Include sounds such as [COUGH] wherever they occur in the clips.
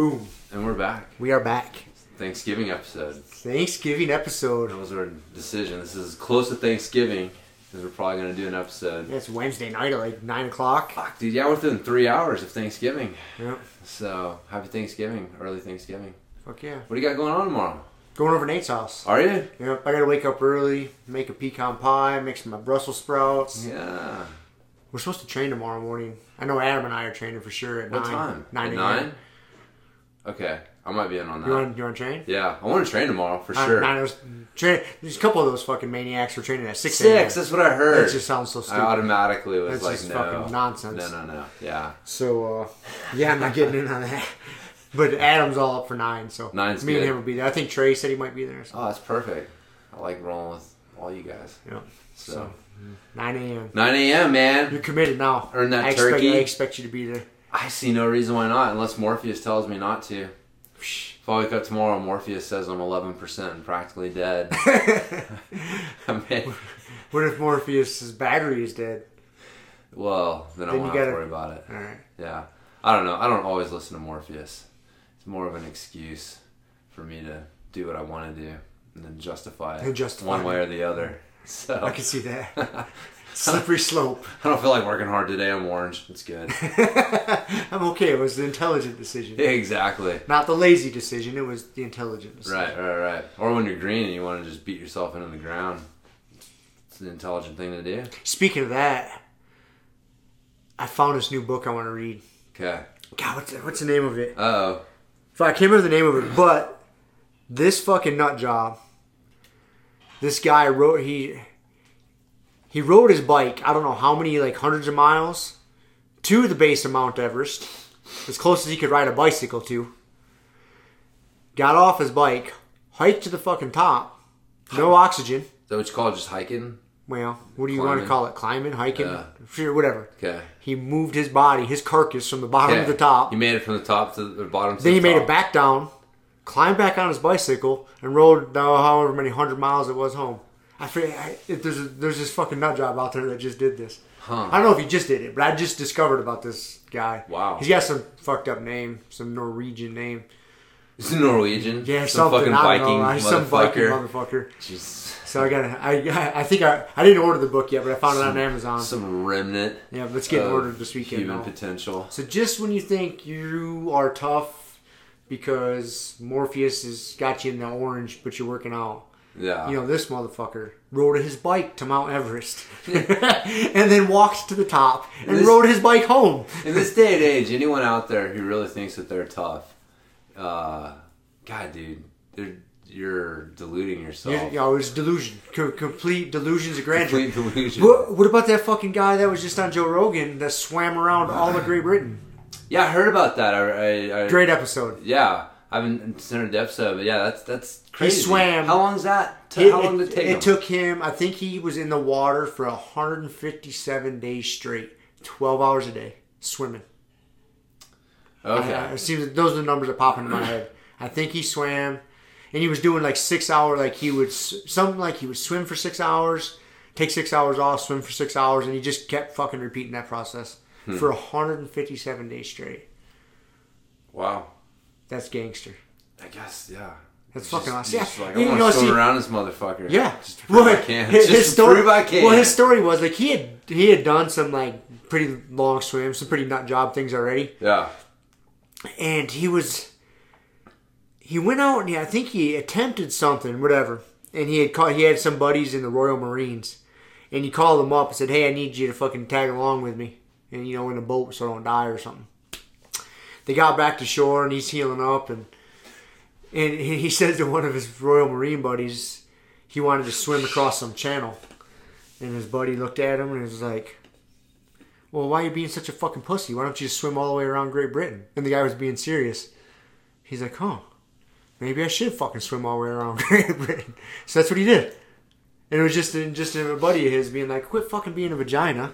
Boom. And we're back. We are back. Thanksgiving episode. Thanksgiving episode. That was our decision. This is close to Thanksgiving because we're probably going to do an episode. Yeah, it's Wednesday night at like 9 o'clock. Fuck, dude. Yeah, we're within three hours of Thanksgiving. Yep. So, happy Thanksgiving. Early Thanksgiving. Fuck yeah. What do you got going on tomorrow? Going over Nate's house. Are you? Yep. I got to wake up early, make a pecan pie, make some Brussels sprouts. Yeah. We're supposed to train tomorrow morning. I know Adam and I are training for sure at what 9. time? 9 9? Okay. I might be in on that. You want, you want to train? yeah. I want to train tomorrow for sure. Nine, hours- train, there's a couple of those fucking maniacs who are training at 6 Six. That's what I heard. That just sounds so I stupid. automatically was That's like, just no. fucking nonsense. No, no, no. Yeah. So uh, yeah, I'm not getting in on that. [LAUGHS] But Adam's all up for nine, so Nine's me and him will be there. I think Trey said he might be there. So, Oh, that's perfect. I like rolling with all you guys. yeah. So, So nine a.m. 9 a.m., man. You're committed now. Earn that I expect, turkey. I expect you to be there. I see no reason why not, unless Morpheus tells me not to. If I wake up tomorrow, Morpheus says I'm 11% and practically dead. [LAUGHS] [LAUGHS] I mean, What if Morpheus' battery is dead? well, then I Then won't have to gotta- worry about it. All right. Yeah. I don't know. I don't always listen to Morpheus. It's more of an excuse for me to do what I want to do and then justify it And justify one it. way or the other. [LAUGHS] So I can see that. Slippery slope. I don't feel like working hard today. I'm orange. It's good. [LAUGHS] I'm okay. It was the intelligent decision, exactly. not the lazy decision. It was the intelligent decision. Right, right, right. Or when you're green and you want to just beat yourself into the ground. It's an intelligent thing to do. Speaking of that, I found this new book I want to read. Okay. God, what's the, what's the name of it? Uh oh. So I can't remember the name of it, but this fucking nut job. This guy wrote he he rode his bike. I don't know how many like hundreds of miles to the base of Mount Everest, as close as he could ride a bicycle to. Got off his bike, hiked to the fucking top. No oxygen. Is that what you call it, just hiking? well, what do you want to Climbing. call it? Climbing, hiking, Yeah. sure, whatever. Okay. He moved his body, his carcass, from the bottom to the top. You made it from the top to the bottom. To Then the he made top. it back down, climbed back on his bicycle, and rode down however many hundred miles it was home. I forget. I, there's a, there's this fucking nut job out there that just did this. Huh. I don't know if he just did it, but I just discovered about this guy. Wow. He's got some fucked up name, some Norwegian name. It's Norwegian. Yeah, some something. fucking Viking know. He's some Viking motherfucker. motherfucker. Jeez. So I got. I I think I I didn't order the book yet, but I found it on Amazon. Some remnant. Yeah, let's get it ordered this weekend. Human now. potential. So just when you think you are tough because Morpheus has got you in the orange, but you're working out. Yeah. You know, this motherfucker rode his bike to Mount Everest [LAUGHS] and then walked to the top and This- rode his bike home. In this day and age, anyone out there who really thinks that they're tough, uh, God, dude, they're, you're deluding yourself. You know, it was delusion. Co- complete delusions of grandeur. Complete delusion. What, what about that fucking guy that was just on Joe Rogan that swam around all of Great Britain? Yeah, I heard about that. I, I, I Great episode. Yeah, I haven't seen the episode, but yeah, that's that's crazy. He swam- How long is that? T- how long did it take? him? It took him, I think he was in the water for 157 days straight, 12 hours a day, swimming. Okay. I, it seems those are the numbers that pop into my head. I think he swam, and he was doing like six hour, like he would something like he would swim for six hours, take six hours off, swim for six hours, and he just kept fucking repeating that process Hmm. for 157 days straight. wow. That's gangster. I guess yeah. That's Just- fucking awesome. just Yeah, like, I want to see- around this motherfucker. Yeah, Just prove well, I can. His, Just his to story, prove I can. Well, his story was like he had he had done some like pretty long swims, some pretty nut job things already, yeah. and he was he went out and I think he attempted something, whatever, and he had called, he had some buddies in the Royal Marines, and he called them up and said, "Hey, I need you to fucking tag along with me, and you know in a boat so I don't die or something." They got back to shore and he's healing up and and he says to one of his Royal Marine buddies he wanted to swim across some channel, and his buddy looked at him and was like. Well, why are you being such a fucking pussy? Why don't you just swim all the way around Great Britain? And the guy was being serious. He's like, huh, maybe I should fucking swim all the way around [LAUGHS] Great Britain. So that's what he did. And it was just just a buddy of his being like, quit fucking being a vagina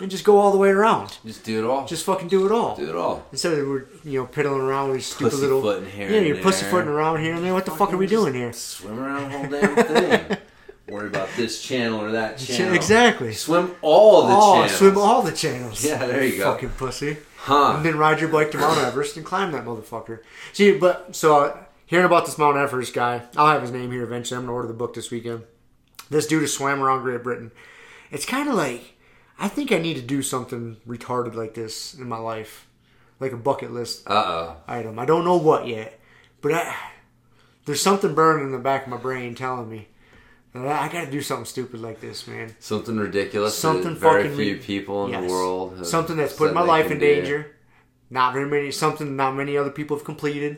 and just go all the way around. Just do it all. Just fucking do it all. do it all. Instead of we're you know piddling around with stupid little Pussyfooting here yeah, you're there. pussyfooting around here and there. What the fuck are we doing here? Swim around the whole damn thing. [LAUGHS] Worry about this channel or that channel. Exactly. Swim all the Oh, channels. swim all the channels. Yeah, there you go. Fucking pussy. Huh. And then ride your bike to Mount Everest and climb that motherfucker. See, but so uh, hearing about this Mount Everest guy, I'll have his name here eventually. I'm gonna order the book this weekend. This dude has swam around Great Britain. It's kind of like I think I need to do something retarded like this in my life, like a bucket list Uh oh. item. I don't know what yet, but I, there's something burning in the back of my brain telling me that I, I got to do something stupid like this, man. Something ridiculous. Something that very fucking few people in Yes. the world. something that's putting my life in do. danger. Not very many. Something not many other people have completed,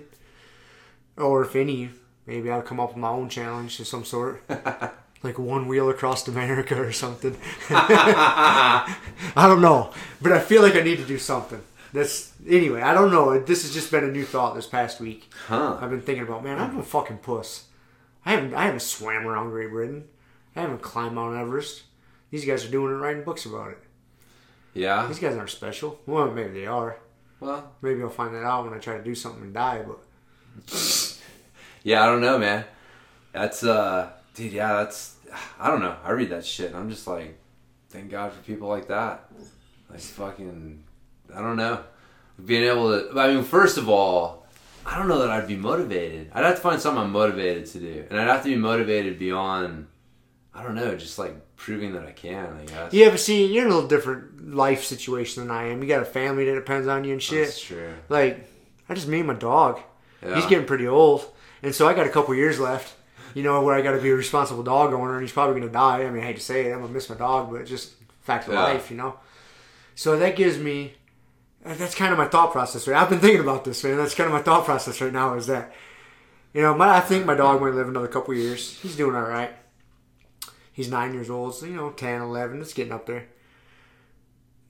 or if any, maybe I'll come up with my own challenge of some sort, [LAUGHS] like one wheel across America or something. [LAUGHS] I don't know, but I feel like I need to do something. That's anyway. I don't know. This has just been a new thought this past week. Huh. I've been thinking about, man, I'm a fucking puss. I haven't I haven't swam around Great Britain. I haven't climbed Mount Everest. These guys are doing it, writing books about it. Yeah. These guys aren't special. Well, maybe they are. Well, Maybe I'll find that out when I try to do something and die. But [LAUGHS] yeah, I don't know, man. That's uh, dude. Yeah, that's. I don't know. I read that shit. and I'm just like, thank God for people like that. Like fucking, I don't know. Being able to. I mean, first of all, I don't know that I'd be motivated. I'd have to find something I'm motivated to do, and I'd have to be motivated beyond. I don't know, just like proving that I can. I guess. yeah, but see, you're in a little different life situation than I am. You got a family that depends on you and shit. That's true. Like, I just me and my dog. Yeah. He's getting pretty old, and so I got a couple years left. You know, where I got to be a responsible dog owner, and he's probably gonna die. I mean, I hate to say it, I'm gonna miss my dog, but it's just fact of Yeah. life, you know. So that gives me. Uh, that's kind of my thought process. Right, I've been thinking about this, man. That's kind of my thought process right now. Is that, you know, my, I think my dog might live another couple years. He's doing all right. He's nine years old, so you know, 10, 11, it's getting up there.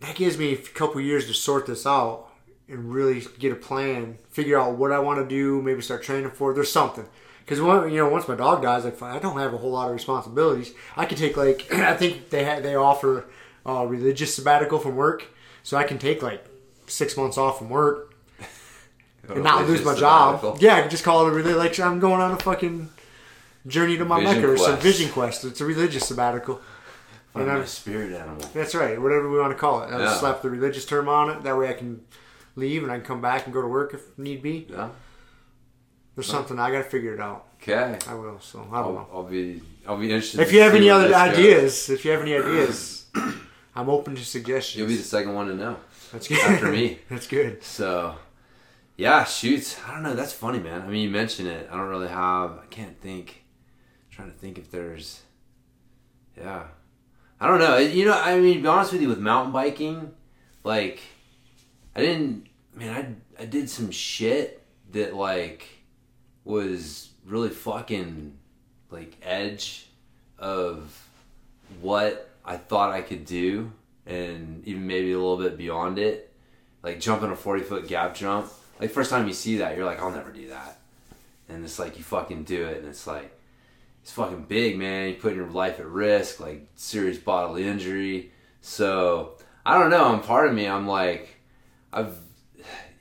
That gives me a couple years to sort this out and really get a plan, figure out what I want to do, maybe start training for. it. There's something. Because you know, once my dog dies, like I don't have a whole lot of responsibilities. I can take like [CLEARS THROAT] I think they ha- they offer uh, religious sabbatical from work, so I can take like six months off from work [LAUGHS] and not lose my job. Yeah, I can just call it a religious. Like I'm going on a fucking journey to my Vision Mecca or some quest. vision quest. It's a religious sabbatical. Find And my I'm- spirit animal. That's right, whatever we want to call it. I'll just Yeah. slap the religious term on it. That way I can leave and I can come back and go to work if need be. Yeah. There's something I got to figure it out. Okay. I will. So I don't know. I'll, I'll be I'll be interested. If you have any other this goes. ideas, if you have any [CLEARS THROAT] ideas, I'm open to suggestions. you'll be the second one to know That's good. after me. [LAUGHS] That's good. So, yeah, shoots. I don't know. That's funny, man. I mean, you mentioned it. I don't really have. I can't think. I'm trying to think if there's. Yeah, I don't know. You know, I mean, to be honest with you, with mountain biking, like, I didn't. Man, I I did some shit that like was really fucking like edge of what I thought I could do, and even maybe a little bit beyond it like jumping a 40 foot gap jump. Like first time you see that, you're like, I'll never do that. And it's like you fucking do it, and it's like it's fucking big, man. You're putting your life at risk, like serious bodily injury. So I don't know. I'm part of me. I'm like, I've,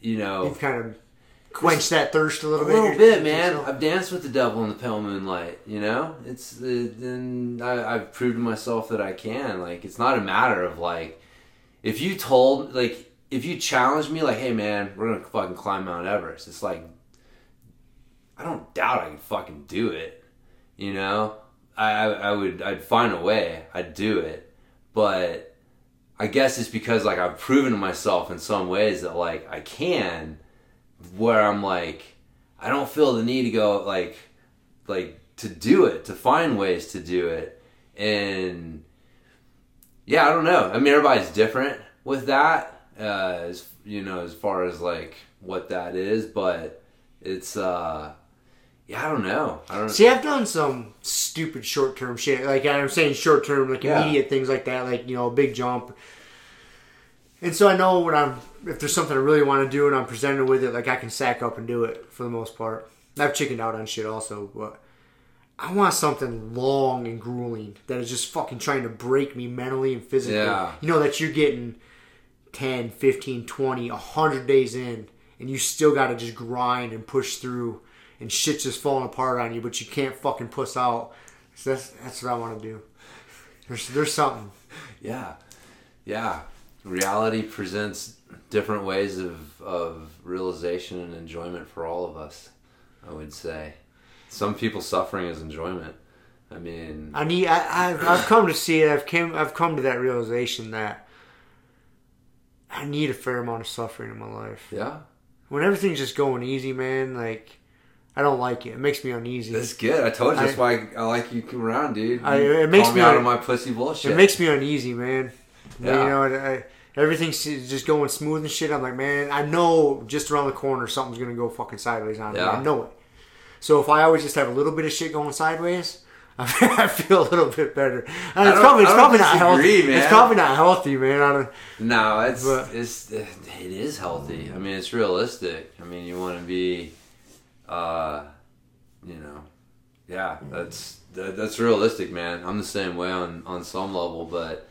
you know, You've kind of quenched that thirst a little a bit. little bit, man. So- I've danced with the devil in the pale moonlight. You know, it's and I, I've proved to myself that I can. Like, it's not a matter of like, if you told like if you challenged me, like, hey man, we're gonna fucking climb Mount Everest. It's like, I don't doubt I can fucking do it. You know, I I, I would I'd find a way. I'd do it, but I guess it's because like I've proven to myself in some ways that like I can where I'm like, I don't feel the need to go like, like to do it, to find ways to do it, and yeah, I don't know. I mean, everybody's different with that, uh, as you know, as far as like what that is, but it's, uh, yeah, I don't know. I don't. See, I've done some stupid short term shit. Like I'm saying, short term, like Yeah. immediate things like that, like you know, a big jump. And so I know when I'm, if there's something I really want to do and I'm presented with it, like I can sack up and do it for the most part. I've chickened out on shit also, but I want something long and grueling that is just fucking trying to break me mentally and physically. Yeah. You know, that you're getting 10, 15, 20, 100 days in, and you still got to just grind and push through, and shit's just falling apart on you, but you can't fucking puss out. So that's that's what I want to do. There's there's something. Yeah, yeah. Reality presents different ways of of realization and enjoyment for all of us. I would say, some people suffering is enjoyment. I mean, I need. I, I've I've come to see it. I've came. I've come to that realization that I need a fair amount of suffering in my life. yeah, When everything's just going easy, man, like I don't like it. It makes me uneasy. that's good. I told you that's I- why I like you come around, dude. I- it makes call me out un- of my pussy bullshit. It makes me uneasy, man. Yeah. You know, I, everything's just going smooth and shit. I'm like, man, I know just around the corner something's gonna go fucking sideways on me. I know it. So if I always just have a little bit of shit going sideways, [LAUGHS] I feel a little bit better. And it's probably it's I don't healthy. disagree, It's man. probably not healthy, man. I don't, No, it's But- it's it is healthy. I mean, it's realistic. I mean, you want to be, uh, you know, yeah, that's that, that's realistic, man. I'm the same way on on some level, but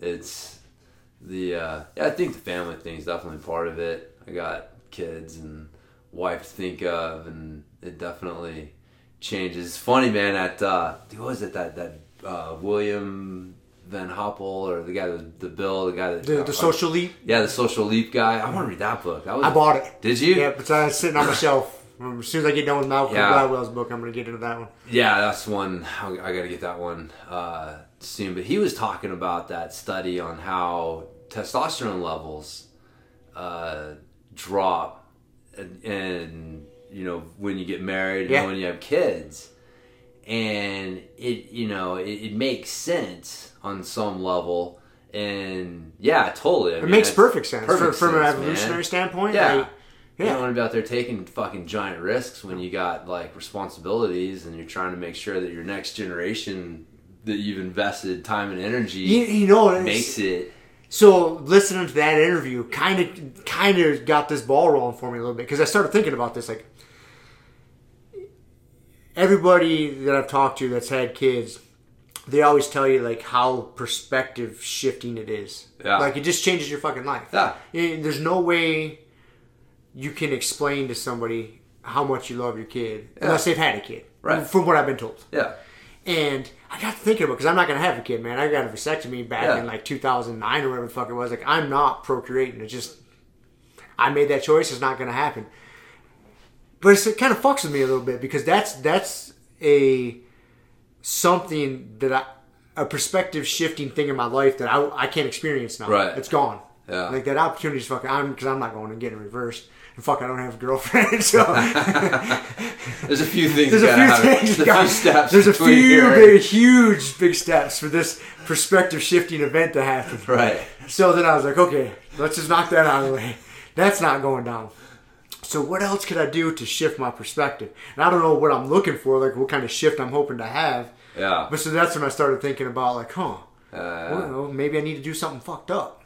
it's the uh, yeah. I think the family thing is definitely part of it. I got kids and wife to think of, and it definitely changes. It's funny, man. At uh, who was it? That that uh, William von Hippel or the guy that the Bill, the guy that the, the social leap. yeah, the social leap guy. I want to read that book. That was I bought it. Did you? Yeah, but it's sitting on my [LAUGHS] shelf. As soon as I get done with Malcolm Yeah. Gladwell's book, I'm gonna get into that one. Yeah, that's one. I, I got to get that one uh, soon. But he was talking about that study on how testosterone levels uh, drop, and, and you know when you get married and when you have kids, and it you know it, it makes sense on some level. And yeah, totally. I It mean, makes perfect sense perfect from, from an evolutionary man. standpoint. Yeah. like, You yeah. don't want to be out there taking fucking giant risks when you got like responsibilities and you're trying to make sure that your next generation that you've invested time and energy You, you know, makes it. So listening to that interview kind of kind of got this ball rolling for me a little bit because I started thinking about this like everybody that I've talked to that's had kids, they always tell you like how perspective shifting it is. Yeah. Like it just changes your fucking life. Yeah. And there's no way you can explain to somebody how much you love your kid unless they've had a kid. Right. From what I've been told. Yeah. And I got to thinking about because I'm not gonna have a kid, man. I got a vasectomy back Yeah. in like 2009 or whatever the fuck it was. Like I'm not procreating. It just I made that choice. It's not gonna happen. But it's, it kind of fucks with me a little bit because that's that's a something that I a perspective shifting thing in my life that I, I can't experience now. Right. It's gone. Yeah. Like that opportunity is fucking. I'm because I'm not going and getting reversed. And fuck, I don't have a girlfriend, [LAUGHS] so [LAUGHS] There's a few things. there's a few have. things. There's a few steps. There's a few big, huge, big steps for this perspective shifting event to happen. Right. So then I was like, okay, let's just knock that out of the way. That's not going down. So what else could I do to shift my perspective? And I don't know what I'm looking for, like what kind of shift I'm hoping to have. Yeah. But so that's when I started thinking about like, huh, Uh, well, maybe I need to do something fucked up,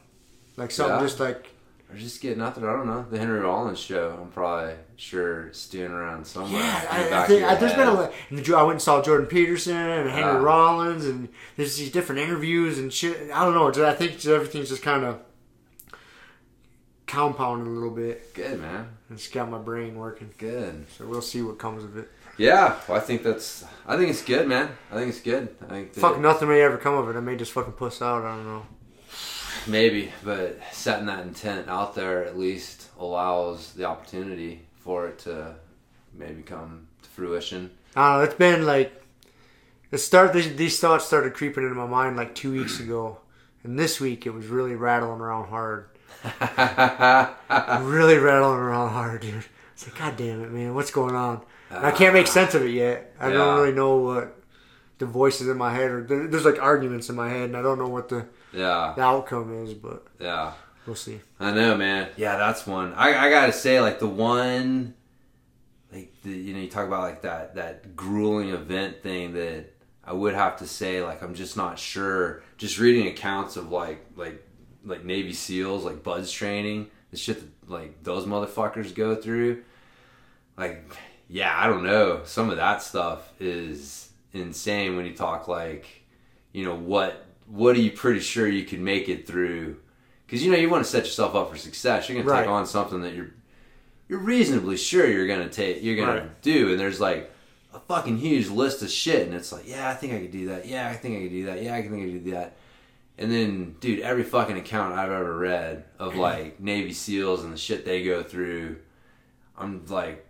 like something Yeah. just like or just getting out there. I don't know. The Henry Rollins show. I'm probably sure stewing around somewhere. Yeah, I, I think I, there's been a lot. And the, I went and saw Jordan Peterson and Henry Ah. Rollins, and there's these different interviews and shit. I don't know. I think everything's just kind of compounded a little bit. Good man. It's got my brain working, Good. so we'll see what comes of it. Yeah. Well, I think that's. I think it's good, man. I think it's good. I think Fuck, nothing may ever come of it. I may just fucking puss out. I don't know. Maybe, but setting that intent out there at least allows the opportunity for it to maybe come to fruition. I don't know. It's been like the start. These, these thoughts started creeping into my mind like two weeks ago, and this week it was really rattling around hard. [LAUGHS] really rattling around hard, dude. It's like, God damn it, man, what's going on? And I can't make sense of it yet. I Yeah. don't really know what the voices in my head are. There's like arguments in my head, and I don't know what the, yeah, the outcome is, but yeah. we'll see. I know, man. Yeah, that's one. I, I gotta say, like the one, like the you know, you talk about like that that grueling event thing that I would have to say, like I'm just not sure. Just reading accounts of like like like Navy SEALs, like BUD/S training, the shit that like those motherfuckers go through. Like, yeah, I don't know. Some of that stuff is insane when you talk like, you know, what what are you pretty sure you can make it through? Because you know you want to set yourself up for success. You're gonna take on something that you're you're reasonably sure you're gonna take you're gonna Right. do, and there's like a fucking huge list of shit, and it's like, yeah, I think I could do that. Yeah, I think I could do that. Yeah, I think I could do that. And then, dude, every fucking account I've ever read of like Navy SEALs and the shit they go through, I'm like,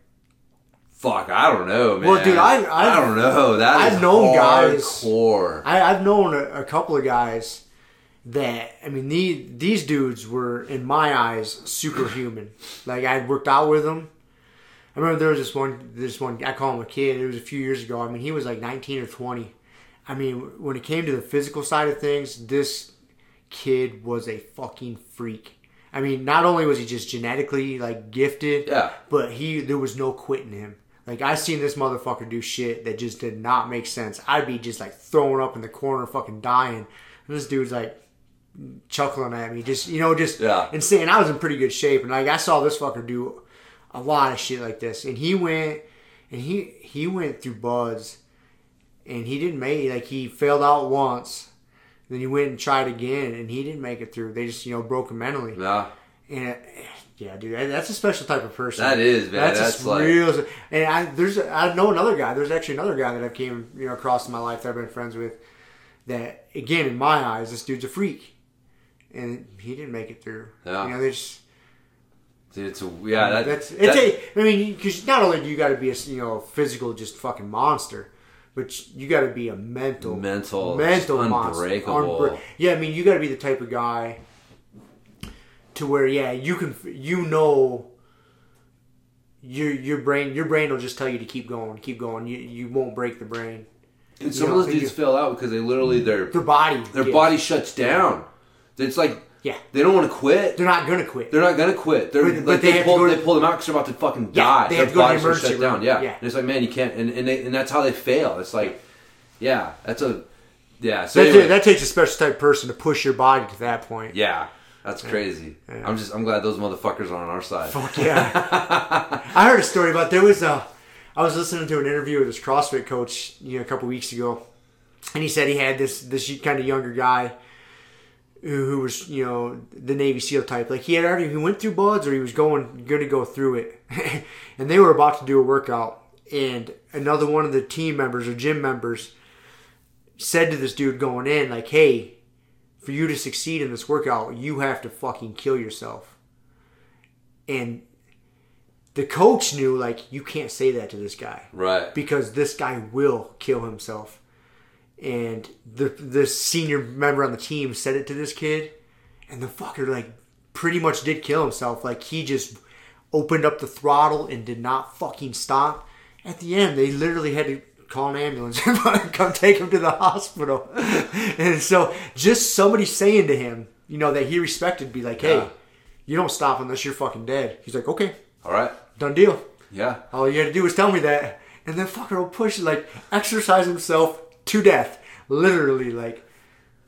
fuck, I don't know, man. Well, dude, I- I I've- don't know. That I've known guys- hardcore. I, I've known a, a couple of guys that I mean these these dudes were in my eyes superhuman. like I worked out with them. I remember there was this one this one I call him a kid. It was a few years ago. I mean he was like 19 or 20. I mean when it came to the physical side of things, this kid was a fucking freak. I mean, not only was he just genetically like gifted, Yeah. but he there was no quitting him. Like I seen this motherfucker do shit that just did not make sense. I'd be just like throwing up in the corner, fucking dying. And this dude's like chuckling at me, just you know, just Yeah. insane. I was in pretty good shape, and like I saw this fucker do a lot of shit like this, and he went and he he went through BUD/S, and he didn't make like he failed out once. Then he went and tried again, and he didn't make it through. They just you know broke him mentally. yeah. And uh, yeah, dude, that's a special type of person. That is, man. That's, That's like- real. And I there's I know another guy. There's actually another guy that I've came you know across in my life that I've been friends with. That again, in my eyes, this dude's a freak, and he didn't make it through. Yeah. You know, they just Dude, it's a, yeah, that, that's that- it's a. I mean, because not only do you got to be a you know physical just fucking monster, but you got to be a mental Mental, mental just monster. unbreakable. Yeah, I mean, you got to be the type of guy to where yeah, you can you know. Your, your brain your brain will just tell you to keep going keep going you you won't break the brain and some you know, of those dudes fail out because they literally mm. their their body their yeah. body shuts down. It's like yeah they don't want to quit. they're not gonna quit They're not gonna quit. They're But- like but they, they pull to- they pull them out because they're about to fucking Yeah, die. they Their have to go to bodies are shut down. Yeah. Yeah. and it's like man, you can't, and and, they, and that's how they fail. It's like, yeah, that's a yeah. So that, anyway, that takes a special type of person to push your body to that point yeah, that's crazy. Yeah. I'm just I'm glad those motherfuckers are on our side. Fuck yeah. [LAUGHS] I heard a story about there was a. I was listening to an interview with this CrossFit coach, you know, a couple weeks ago, and he said he had this this kind of younger guy who, who was, you know, the Navy SEAL type. Like he had already he went through BUD/S or he was going going to go through it, [LAUGHS] and they were about to do a workout, and another one of the team members or gym members said to this dude going in, like, "Hey, for you to succeed in this workout, you have to fucking kill yourself." And the coach knew like you can't say that to this guy Right. because this guy will kill himself. And the the senior member on the team said it to this kid, and the fucker like pretty much did kill himself. Like he just opened up the throttle and did not fucking stop. At the end, they literally had to call an ambulance [LAUGHS] and come take him to the hospital. and so just somebody saying to him, you know, that he respected, be like, hey, Yeah. you don't stop unless you're fucking dead. He's like, okay, All right. done deal. Yeah. All you had to do was tell me that. And then fucker will push, like, exercise himself to death. Literally, like,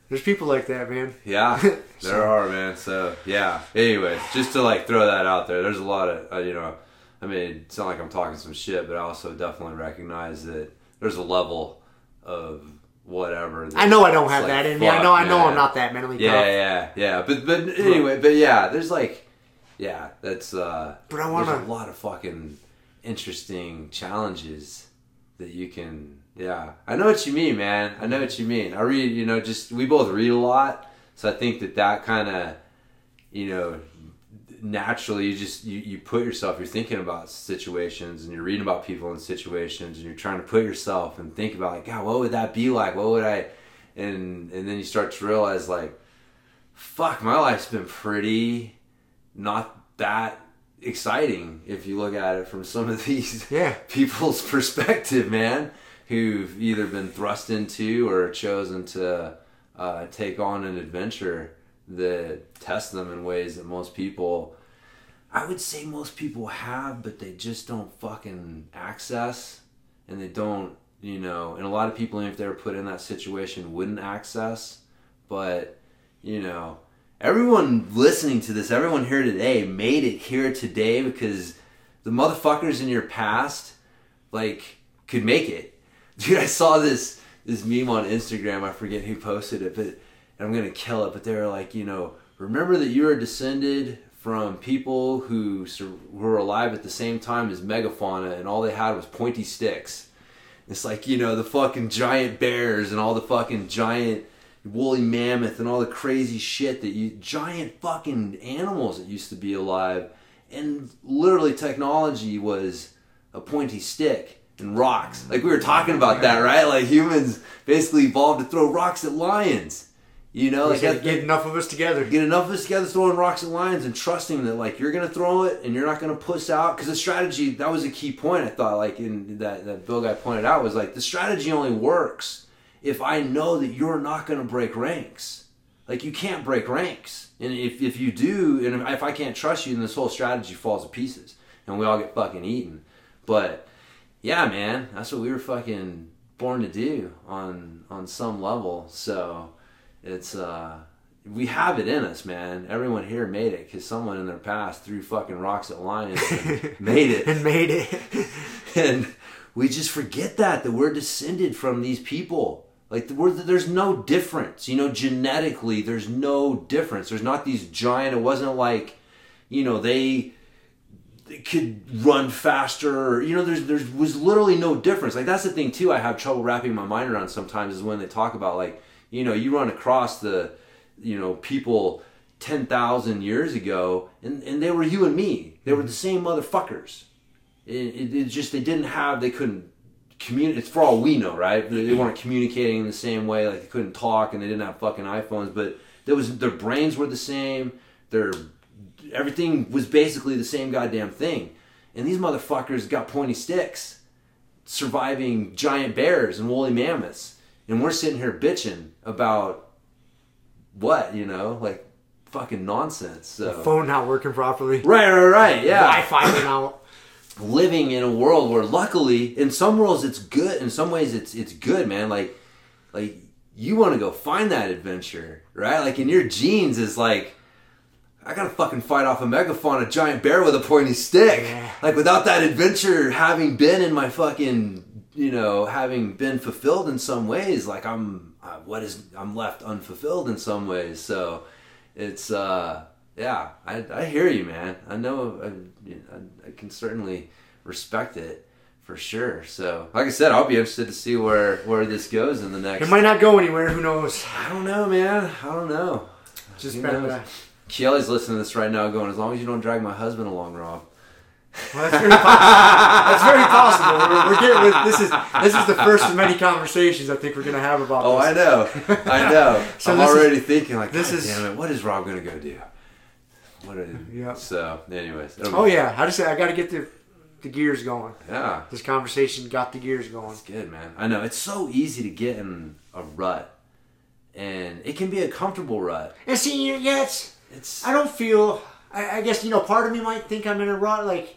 there's people like that, man. Yeah, [LAUGHS] there are, man. So yeah. Anyways, just to like throw that out there, there's a lot of uh, you know. I mean, it's not like I'm talking some shit, but I also definitely recognize that there's a level of whatever. I know I don't have like, that in me. I know I know man. I'm not that mentally Yeah, tough. yeah, yeah. But but anyway, but yeah, there's like, yeah, that's. uh But I wanna- a lot of fucking interesting challenges that you can. Yeah, I know what you mean, man. I know what you mean. I read, you know, just we both read a lot, so I think that that kind of, you know, naturally you just you, you put yourself you're thinking about situations and you're reading about people in situations and you're trying to put yourself and think about like god what would that be like? What would i? And and then you start to realize like fuck my life's been pretty not that exciting if you look at it from some of [LAUGHS] these Yeah. people's perspective man who've either been thrust into or chosen to uh, take on an adventure that test them in ways that most people I would say most people have, but they just don't fucking access and they don't, you know, and a lot of people, if they were put in that situation, wouldn't access. But, you know, everyone listening to this, everyone here today made it here today because the motherfuckers in your past, like, could make it. [LAUGHS] Dude, I saw this this meme on Instagram. I forget who posted it, but I'm gonna kill it. But they were like, you know, remember that you are descended from people who were alive at the same time as megafauna, and all they had was pointy sticks. It's like you know the fucking giant bears and all the fucking giant woolly mammoth and all the crazy shit that you giant fucking animals that used to be alive, and literally technology was a pointy stick and rocks. Like we were talking about that, right? Like humans basically evolved to throw rocks at lions. You know, like gotta get enough of us together. get enough of us together throwing rocks and lines and trusting that like you're gonna throw it and you're not gonna puss out. Because the strategy that was a key point I thought like in that that Bill guy pointed out was like the strategy only works if I know that you're not gonna break ranks. Like you can't break ranks. And if, if you do and if I can't trust you then this whole strategy falls to pieces and we all get fucking eaten. But yeah man that's what we were fucking born to do on on some level. So it's uh we have it in us, man. Everyone here made it because someone in their past threw fucking rocks at lions and [LAUGHS] made it. and made it. [LAUGHS] And we just forget that that we're descended from these people. Like we're, there's no difference, you know. Genetically, there's no difference. There's not these giant. It wasn't like, you know, they, could run faster. You know, there's there was literally no difference. Like that's the thing too. I have trouble wrapping my mind around sometimes is when they talk about like, you know, you run across the, you know, people ten thousand years ago, and and they were you and me. They were mm-hmm. the same motherfuckers. It, it, it just they didn't have they couldn't communicate it's for all we know right? They, they weren't communicating in the same way like they couldn't talk and they didn't have fucking iphones but there was their brains were the same. Their everything was basically the same goddamn thing. And these motherfuckers got pointy sticks surviving giant bears and woolly mammoths and we're sitting here bitching about what you know like fucking nonsense so Phone not working properly. right right right yeah Wi-Fi out. [CLEARS THROAT] living in a world where luckily in some worlds it's good in some ways it's it's good man like like you want to go find that adventure right like in your genes is like I gotta fucking fight off a megafauna, a giant bear with a pointy stick. Yeah. Like without that adventure, having been in my fucking, you know, having been fulfilled in some ways, like I'm, uh, what is, I'm left unfulfilled in some ways. So it's, uh, yeah, I, I hear you, man. I know, I, I, I can certainly respect it for sure. So, like I said, I'll be interested to see where where this goes in the next. It might not go anywhere. Who knows? I don't know, man. I don't know. Just Who been, knows? uh, Kelly's listening to this right now, going, "As long as you don't drag my husband along, Rob." Well, that's very possible. that's very possible. We're, we're getting with, this is this is the first of many conversations I think we're gonna have about Oh, this. I know, I know. [LAUGHS] So I'm this is- already thinking like, this is- damn it, what is Rob gonna go do? What? Is, Yeah. So, anyways. Oh yeah, I just say I got to get the the gears going. Yeah. This conversation got the gears going. It's good, man. I know it's so easy to get in a rut, and it can be a comfortable rut. And see, you- yeah, it's It's I don't feel. I, I guess you know, part of me might think I'm in a rut. Like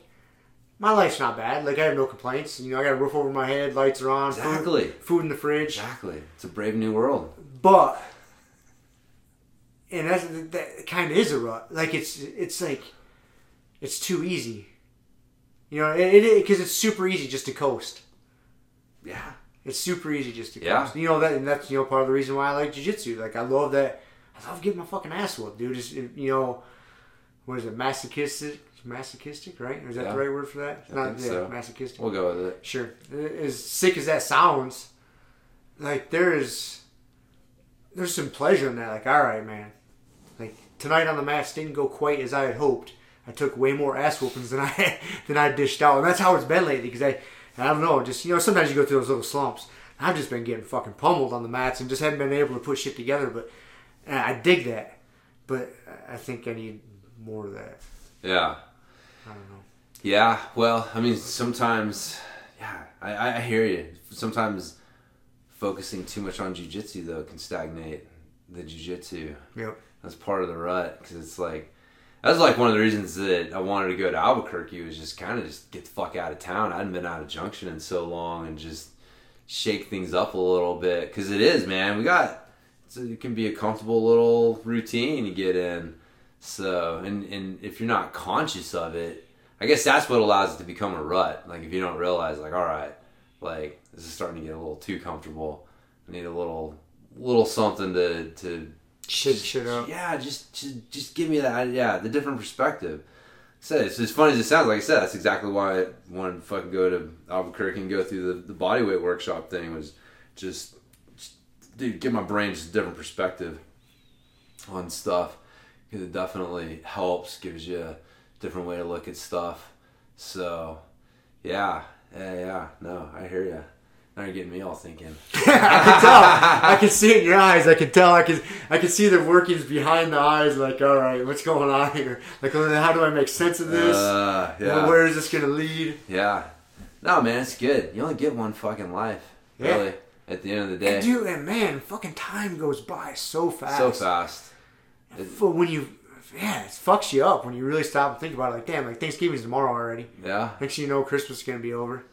my life's not bad. Like I have no complaints. You know, I got a roof over my head, lights are on, food- Exactly. food, in the fridge. exactly. It's a brave new world. But and that's that kind of is a rut. Like it's it's like it's too easy. You know, it because it's super easy just to coast. Yeah. It's super easy just to Yeah. coast. You know that, and that's you know part of the reason why I like jujitsu. Like I love that. I love getting my fucking ass whooped, dude. It's, you know, what is it? Masochistic, masochistic, right? Is that Yeah. the right word for that? I think so. masochistic. We'll go with it. Sure. As sick as that sounds, like there is, there's some pleasure in that. Like, all right, man. Like tonight on the mats didn't go quite as I had hoped. I took way more ass whoopings than I [LAUGHS] than I dished out, and that's how it's been lately. Because I, I don't know, just you know, sometimes you go through those little slumps. I've just been getting fucking pummeled on the mats and just haven't been able to put shit together. But I dig that, but I think I need more of that. Yeah. I don't know. Yeah, well, I mean, sometimes, yeah, I, I hear you. Sometimes focusing too much on jujitsu though can stagnate the jujitsu. Yep. That's part of the rut because it's like that's like one of the reasons that I wanted to go to Albuquerque was just kind of just get the fuck out of town. I hadn't been out of Junction in so long and just shake things up a little bit because it is man. We got it's a, it can be a comfortable little routine you get in. So and and if you're not conscious of it, I guess that's what allows it to become a rut. Like if you don't realize, like all right, like this is starting to get a little too comfortable. I need a little little something to to Shit, shit up. Yeah, just, just just give me that. Yeah, the different perspective. Said it's as funny as it sounds. Like I said, that's exactly why I wanted to fucking go to Albuquerque and go through the the bodyweight workshop thing. Was just, just dude, give my brain just a different perspective on stuff because it definitely helps. Gives you a different way to look at stuff. So, yeah, yeah, yeah. No, I hear you. Now you're getting me all thinking. [LAUGHS] I can tell. I can see it in your eyes. I can tell. I can. I can see the workings behind the eyes. Like, all right, what's going on here? Like, how do I make sense of this? Uh, yeah. Where is this gonna lead? Yeah. No, man, it's good. You only get one fucking life, Yeah. really. At the end of the day, And dude, and man, fucking time goes by so fast. so fast. For when you, yeah, it fucks you up when you really stop and think about it. Like, damn, like Thanksgiving's tomorrow already. Yeah. Next thing you know, Christmas is gonna be over,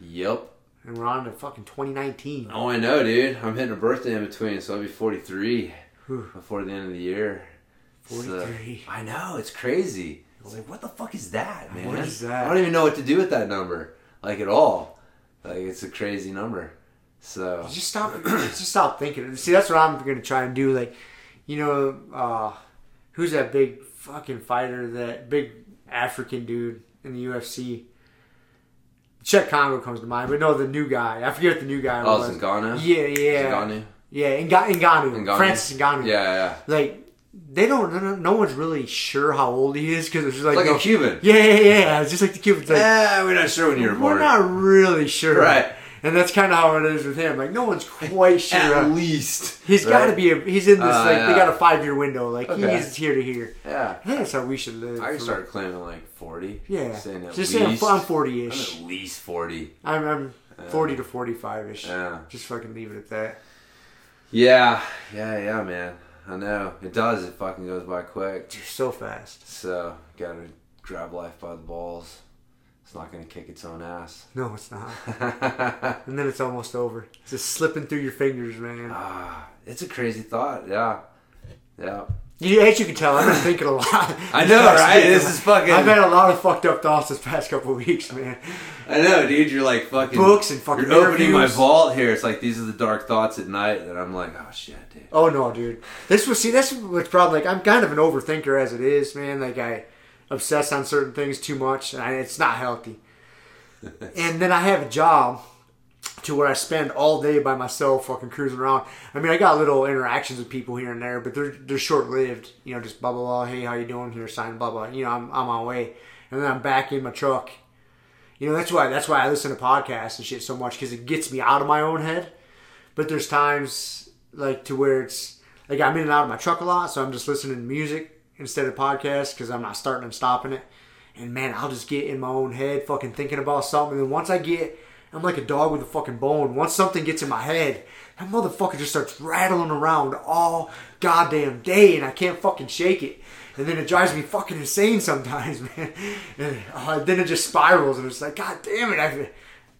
Yep. and we're on to fucking 2019. Oh, I know, dude. I'm hitting a birthday in between, so I'll be 43 Whew. before the end of the year. So- 43. I know it's crazy. It's like, what the fuck is that, man? What is that? I don't even know what to do with that number, like at all. Like it's a crazy number. So Just stop. just stop thinking. See, that's what I'm gonna try and do. Like, you know, uh, who's that big fucking fighter? That big African dude in the UFC. Cheick Kongo comes to mind, but no, the new guy. I forget the new guy oh, was. Zingano. Yeah, yeah, Zingano. yeah. Nga- Ngannou, Ngannou. Francis Ngannou. Yeah, yeah. Like they don't. No, no one's really sure how old he is because it's just like, Like no- a Cuban. Yeah, yeah, yeah. It's just like the Cubans. Like, Yeah, we're not sure when you were born. we're not really sure, Right. And that's kind of how it is with him. Like no one's quite sure. At least He's right? got to be. A, he's in this. Uh, like yeah. they got a five year window. Like Okay. he's here to here. Yeah. I think that's how we should live. I start claiming like 40. Yeah. Saying Just say I'm. I'm forty ish. at least 40. I'm, I'm forty to forty five ish. Yeah. Just fucking leave it at that. Yeah. Yeah, yeah, man. I know. It does. It fucking goes by quick. So fast. So, gotta grab life by the balls. It's not gonna kick its own ass. No, it's not. [LAUGHS] And then it's almost over. It's just slipping through your fingers, man. ah, it's a crazy thought. Yeah. Yeah. You, as you can tell, I've been thinking a lot. [LAUGHS] I know, right? This is fucking- I've had a lot of fucked up thoughts this past couple of weeks, man. I know, dude. You're like fucking Books and fucking You're opening my vault here. It's like these are the dark thoughts at night that I'm like, oh shit, dude. Oh no, dude. This was see. This was probably like. I'm kind of an overthinker as it is, man. Like I obsess on certain things too much, and I, it's not healthy. [LAUGHS] and then I have a job to where I spend all day by myself, fucking cruising around. I mean, I got little interactions with people here and there, but they're they're short lived. You know, just blah blah blah. Hey, how you doing? Here, sign blah blah. You know, I'm I'm on my way, and then I'm back in my truck. You know, that's why that's why I listen to podcasts and shit so much because it gets me out of my own head. But there's times like to where it's like I'm in and out of my truck a lot, so I'm just listening to music instead of podcasts because I'm not starting and stopping it. And man, I'll just get in my own head, fucking thinking about something. And then once I get, I'm like a dog with a fucking bone. Once something gets in my head, that motherfucker just starts rattling around all goddamn day, and I can't fucking shake it. And then it drives me fucking insane sometimes, [LAUGHS] man. And uh, then it just spirals, and it's like, god damn it, I.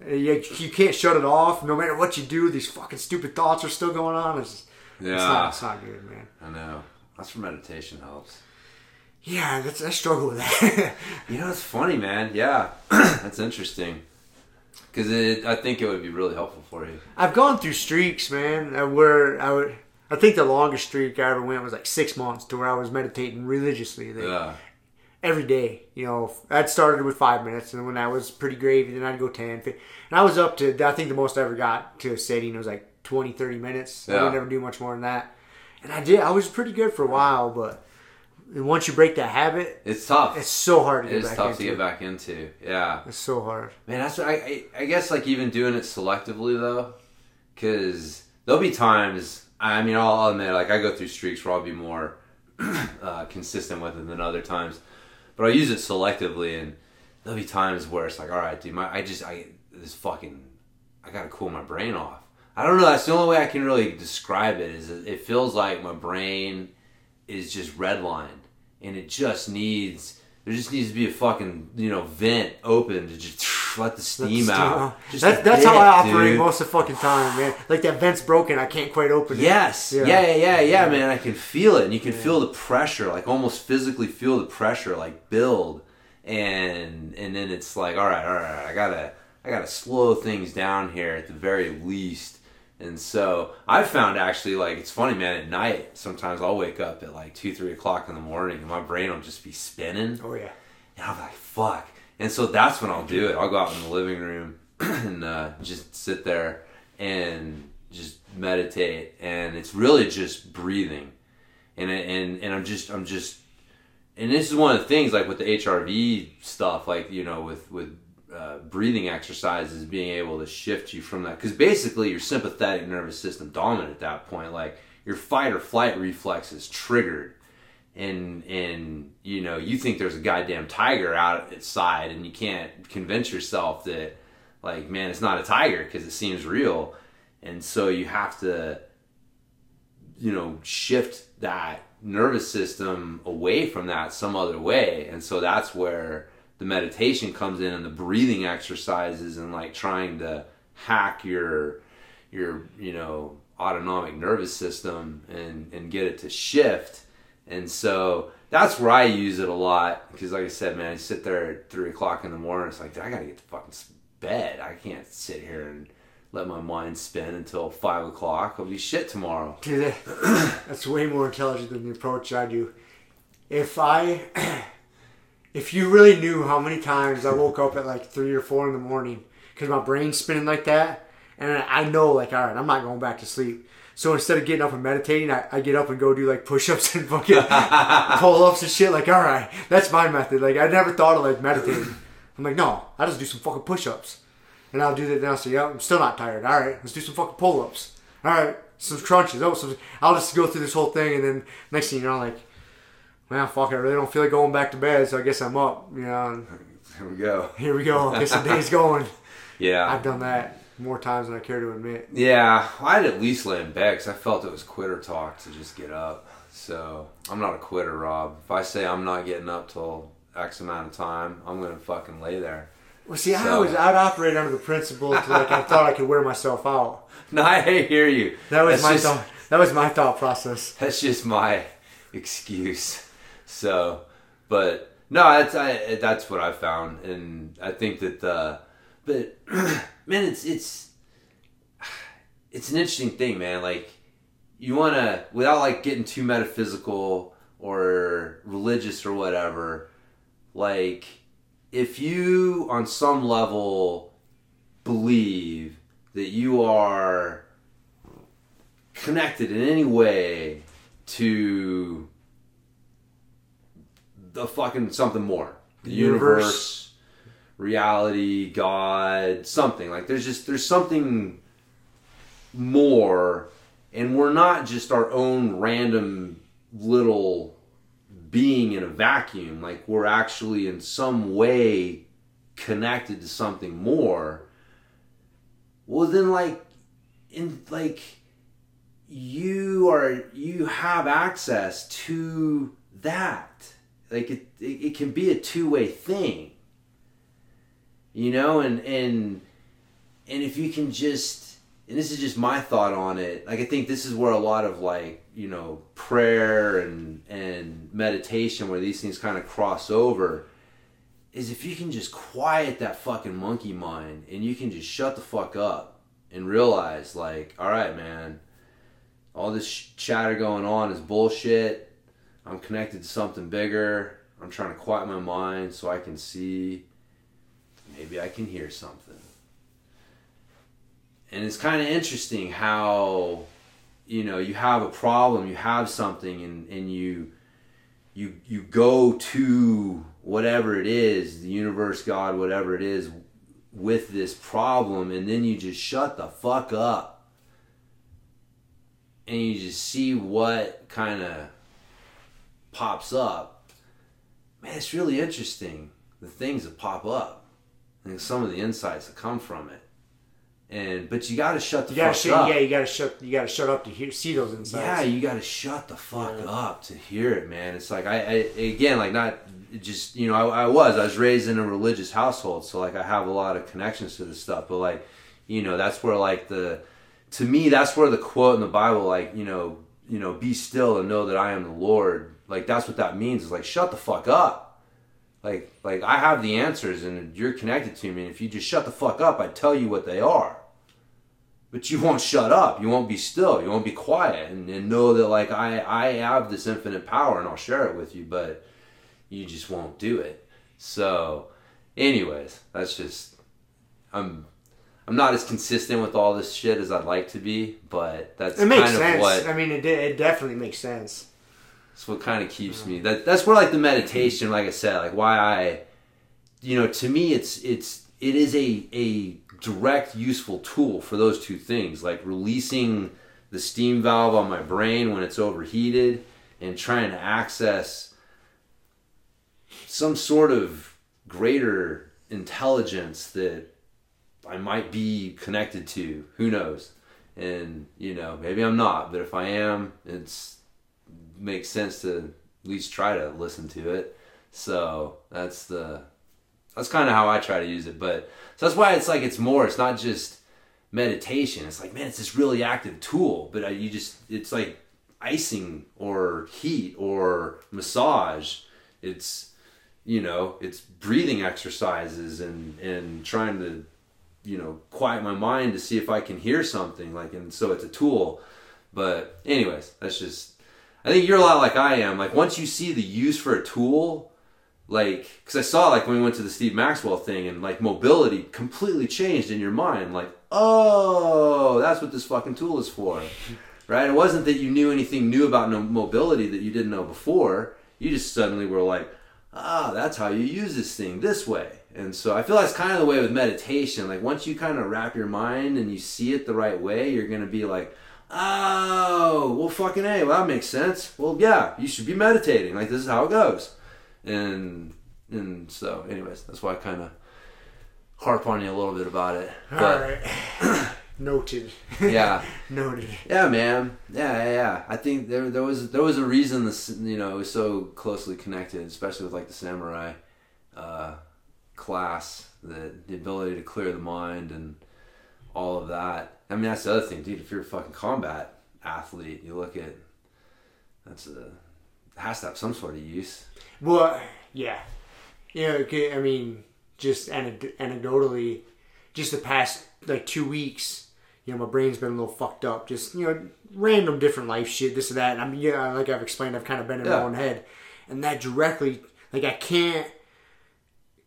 You, you can't shut it off. No matter what you do, these fucking stupid thoughts are still going on. It's, it's, Yeah. not, it's not good, man. I know. That's where meditation helps. Yeah, that's, I struggle with that. [LAUGHS] You know, it's funny, man. Yeah, [CLEARS THROAT] that's interesting. Because it, I think it would be really helpful for you. I've gone through streaks, man, uh, where I would. I think the longest streak I ever went was like six months, to where I was meditating religiously like, Yeah. every day. You know, I'd started with five minutes, and when that was pretty gravy, then I'd go 10. 15. And I was up to, I think the most I ever got to a setting was like 20, 30 minutes. I would never do much more than that. And I did, I was pretty good for a while, but once you break that habit, It's tough. it's so hard to it get back tough into. to get back into. Yeah. It's so hard. Man, that's what I, I, I guess like even doing it selectively though, because there'll be times. I mean, I'll, I'll admit, like I go through streaks where I'll be more [CLEARS THROAT] uh, consistent with it than other times, but I'll use it selectively, and there'll be times where it's like, all right, dude, my I just I this fucking I gotta cool my brain off. I don't know. That's the only way I can really describe it. Is it feels like my brain is just redlined, and it just needs there just needs to be a fucking you know vent open to just [SNIFFS] let the steam out. Just That's, that's how I operate dude. most of the fucking time, man. Like that vent's broken, I can't quite open it. Yes. Yeah. Yeah. yeah, yeah, yeah, man. I can feel it, and you can feel the pressure, like almost physically feel the pressure, like build, and and then it's like, all right, all right, I gotta, I gotta slow things down here at the very least. And so I found actually like it's funny, man. At night, sometimes I'll wake up at like two, three o'clock in the morning, and my brain will just be spinning. Oh yeah. And I'm like, fuck. And so that's when I'll do it. I'll go out in the living room [CLEARS THROAT] and uh, just sit there and just meditate. And it's really just breathing. And, and, and I'm just, I'm just, and this is one of the things like with the HRV stuff, like, you know, with, with uh, breathing exercises, being able to shift you from that. Because basically your sympathetic nervous system dominant at that point. Like your fight or flight reflex is triggered and and you know you think there's a goddamn tiger out outside and you can't convince yourself that like man it's not a tiger because it seems real and so you have to you know shift that nervous system away from that some other way and so that's where the meditation comes in and the breathing exercises and like trying to hack your your you know autonomic nervous system and and get it to shift and so that's where I use it a lot because, like I said, man, I sit there at three o'clock in the morning. It's like I gotta get to fucking bed. I can't sit here and let my mind spin until five o'clock. I'll be shit tomorrow. Dude, [CLEARS THROAT] that's way more intelligent than the approach I do. If I, [CLEARS THROAT] if you really knew how many times I woke up at like three or four in the morning because my brain's spinning like that, and I know like, all right, I'm not going back to sleep. So instead of getting up and meditating, I, I get up and go do like push-ups [LAUGHS] and fucking [LAUGHS] pull-ups and shit. Like, all right, that's my method. Like, I never thought of like meditating. I'm like, no, I just do some fucking push-ups. And I'll do that now. So yeah, I'm still not tired. All right, let's do some fucking pull-ups. All right, some crunches. Oh, some, I'll just go through this whole thing, and then next thing you know, like, well, fuck, I really don't feel like going back to bed, so I guess I'm up. You know, Here we go. [LAUGHS] here we go. I guess the [LAUGHS] day's going. Yeah, I've done that more times than I care to admit. yeah. I'd at least lay in bed because I felt it was quitter talk to just get up. So I'm not a quitter, Rob. If I say I'm not getting up till X amount of time, I'm gonna fucking lay there. Well, see, I So- always I'd operate under the principle to like I thought I could wear myself out. [LAUGHS] No, I hear you. That was That's my just- thought. That was my thought process. That's just my excuse. So, but no, that's I, that's what I found, and I think that the, but [CLEARS THROAT] man, it's it's it's an interesting thing, man. Like you want to, without like getting too metaphysical or religious or whatever, like if you on some level believe that you are connected in any way to the fucking something more. The Universe. universe, reality god something. Like there's just there's something more and we're not just our own random little being in a vacuum. Like we're actually in some way connected to something more. Well then like in like you are you have access to that like it it, it can be a two-way thing. You know and and and if you can just and this is just my thought on it like i think this is where a lot of like you know prayer and and meditation where these things kind of cross over is if you can just quiet that fucking monkey mind and you can just shut the fuck up and realize like all right man. All this sh- chatter going on is bullshit i'm connected to something bigger. I'm trying to quiet my mind so i can see. Maybe i can hear something. And it's kind of interesting how you know you have a problem you have something and, and you you you go to whatever it is the universe god whatever it is with this problem and then you just shut the fuck up. And you just see what kind of pops up man it's really interesting the things that pop up and some of the insights that come from it and but you got to shut the fuck shut, up yeah, you gotta shut, you gotta shut up to hear, see those insights. yeah, you got to shut the fuck Yeah. up to hear it, man. It's like I, I again, like not just you know, I, I was I was raised in a religious household, so like I have a lot of connections to this stuff. But like, you know, that's where like the to me that's where the quote in the Bible, like you know, you know, be still and know that I am the Lord. Like that's what that means. Is like shut the fuck up. Like like I have the answers and you're connected to me. And if you just shut the fuck up, I tell you what they are but you won't shut up you won't be still you won't be quiet and, and know that like I, I have this infinite power and i'll share it with you but you just won't do it so anyways that's just i'm i'm not as consistent with all this shit as i'd like to be but that's it makes kind sense. of what I mean, it, it definitely makes sense. That's what kind of keeps me. That that's where like the meditation, like I said, like why I, you know, to me it's it's it is a a direct useful tool for those two things, like releasing the steam valve on my brain when it's overheated and trying to access some sort of greater intelligence that I might be connected to. Who knows? And you know, maybe I'm not, but if I am, it's makes sense to at least try to listen to it. So that's the that's kind of how I try to use it. But so that's why it's like it's more. It's not just meditation. It's like man, it's this really active tool. But you just it's like icing or heat or massage. It's you know it's breathing exercises and and trying to you know quiet my mind to see if I can hear something like and so it's a tool. But anyways, that's just I think you're a lot like I am. Like once you see the use for a tool, like because I saw like when we went to the Steve Maxwell thing and like mobility completely changed in your mind. Like oh, that's what this fucking tool is for, right? It wasn't that you knew anything new about mobility that you didn't know before. You just suddenly were like, ah, that's how you use this thing this way. And so I feel that's kind of the way with meditation. Like once you kind of wrap your mind and you see it the right way, you're gonna be like, oh, well, fucking a, well that makes sense. Well, yeah, you should be meditating. Like this is how it goes. And and so, anyways, that's why I kind of harp on you a little bit about it. All But right, [COUGHS] noted. yeah. [LAUGHS] noted. Yeah, man. Yeah, yeah, yeah. I think there there was there was a reason this you know it was so closely connected, especially with like the samurai uh, class, the the ability to clear the mind and all of that. I mean, that's the other thing, dude. If you're a fucking combat athlete, you look at that's a has to have some sort of use. Well, yeah, yeah. Okay, I mean, just anecdotally, just the past like two weeks, you know, my brain's been a little fucked up. Just you know, random different life shit, this and that. And I mean, yeah, like I've explained, I've kind of been in my own head, and that directly, like, I can't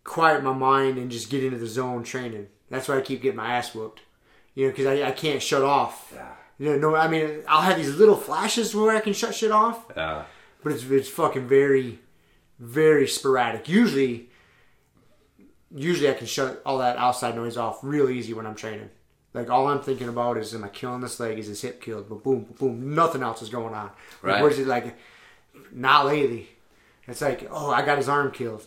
quiet my mind and just get into the zone training. That's why I keep getting my ass whooped. You know, because I, I can't shut off. Yeah. You know, no, I mean, I'll have these little flashes where I can shut shit off, Yeah. but it's it's fucking very, very sporadic. Usually, usually I can shut all that outside noise off real easy when I'm training. Like all I'm thinking about is, am I killing this leg? Is his hip killed? But boom, boom, nothing else is going on. Like, Right. Where's it like? Not lately. It's like, oh, I got his arm killed.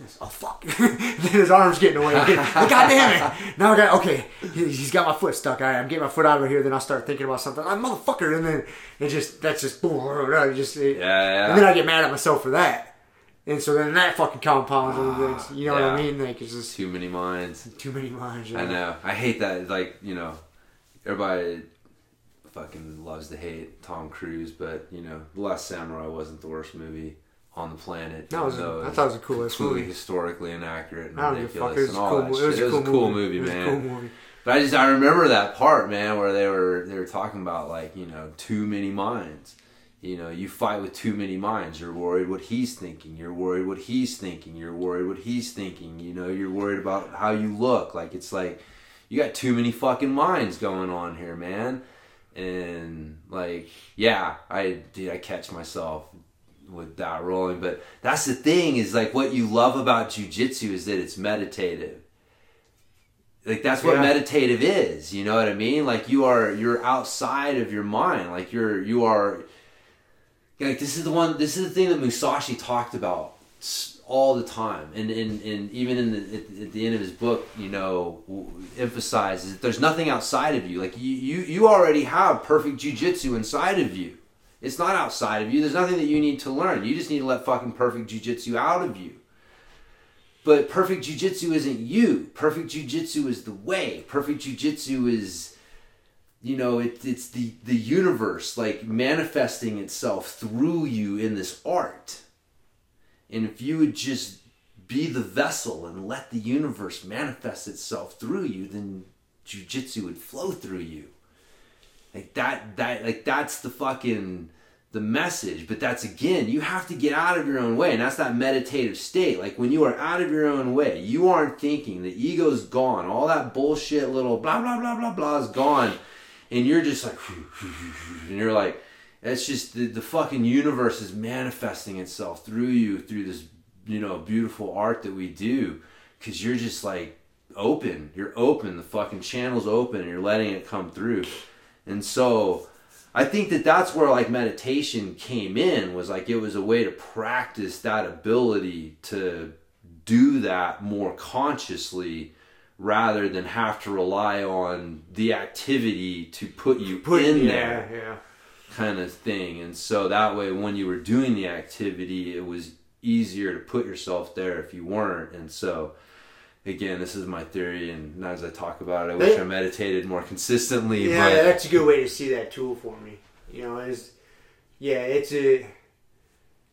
Oh, this? Oh fuck! [LAUGHS] then his arm's getting away. [LAUGHS] Again. God damn it! Now I got okay. he- He's got my foot stuck. All right, I'm getting my foot out of here. Then I'll start thinking about something. I'm a motherfucker, and then it just that's just boom. Just it, Yeah, yeah. and then I get mad at myself for that. And so then that fucking compounds. it's- you know what I [SIGHS] mean? Like it's just Too many minds. too many minds. you I know. I hate that. Like you know, everybody fucking loves to hate Tom Cruise, but you know, The Last Samurai wasn't the worst movie on the planet. That was a- I thought it was the coolest movie. historically inaccurate and I don't give a fuck. ridiculous and all cool. that shit. It was a cool, cool movie. movie, It was a man. cool movie. But I just I remember that part, man, where they were they were talking about like you know too many minds. You know, you fight with too many minds. You're worried what he's thinking. You're worried what he's thinking. You're worried what he's thinking. You know, you're worried about how you look. Like it's like you got too many fucking minds going on here, man. And like, yeah, I did. I catch myself with that rolling, but that's the thing is like what you love about jujitsu is that it's meditative. Like that's what Yeah. meditative is you know what i mean? Like you are you're outside of your mind. Like you're you are like this is the one this is the thing that musashi talked about all the time. And and, and even in the at, at the end of his book you know w- emphasizes that there's nothing outside of you. Like you you, you already have perfect jujitsu inside of you it's not outside of you there's nothing that you need to learn you just need to let fucking perfect jujitsu out of you but perfect jujitsu isn't you. Perfect jujitsu is the way. Perfect jujitsu is, you know, it, it's the the universe like manifesting itself through you in this art. And if you would just be the vessel and let the universe manifest itself through you, then jujitsu would flow through you. Like that that like that's the fucking the message. But that's again you have to get out of your own way and that's that meditative state. Like when you are out of your own way you aren't thinking. The ego's gone. All that bullshit little blah blah blah blah blah is gone. And you're just like [LAUGHS] and you're like it's just the, the fucking universe is manifesting itself through you through this you know beautiful art that we do. Because you're just like open. You're open. The fucking channel's open and you're letting it come through and so I think that that's where like meditation came in was like it was a way to practice that ability to do that more consciously rather than have to rely on the activity to put you Put in yeah, there yeah. kind of thing. And so that way when you were doing the activity it was easier to put yourself there if you weren't. And so again, this is my theory and as I talk about it I wish I meditated more consistently Yeah, but that's a good way to see that tool for me. You know, is yeah, it's a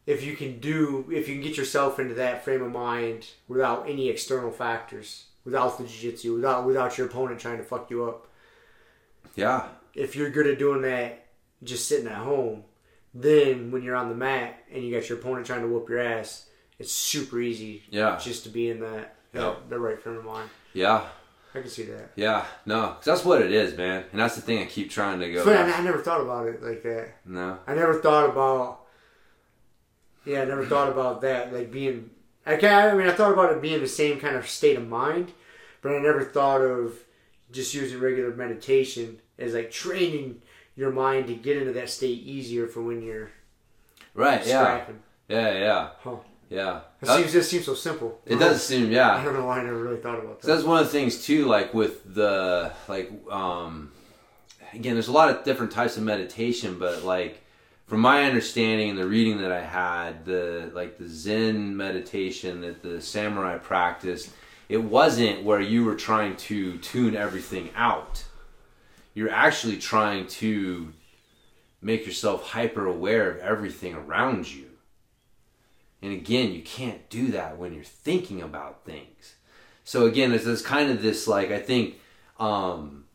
if you can do if you can get yourself into that frame of mind without any external factors, without the jiu-jitsu, without without your opponent trying to fuck you up. yeah. If you're good at doing that just sitting at home, then when you're on the mat and you got your opponent trying to whoop your ass, it's super easy Yeah. just to be in that Yeah. that, the right frame of mind. Yeah, I can see that. yeah, no, that's what it is, man, and that's the thing I keep trying to go. But I, I never thought about it like that. No, I never thought about. Yeah, I never thought about that. Like being. I can I mean, I thought about it being the same kind of state of mind, but I never thought of just using regular meditation as like training your mind to get into that state easier for when you're right? Yeah, yeah, yeah, Huh. Yeah. It That- seems just seems so simple. it does [LAUGHS] seem, yeah. I don't know why I never really thought about So that. that's one of the things too, like with the like, um, again, there's a lot of different types of meditation, but like from my understanding and the reading that I had, the like the Zen meditation that the samurai practiced, it wasn't where you were trying to tune everything out. You're actually trying to make yourself hyper aware of everything around you. And again, you can't do that when you're thinking about things. So again, it's, kind of this like I think um,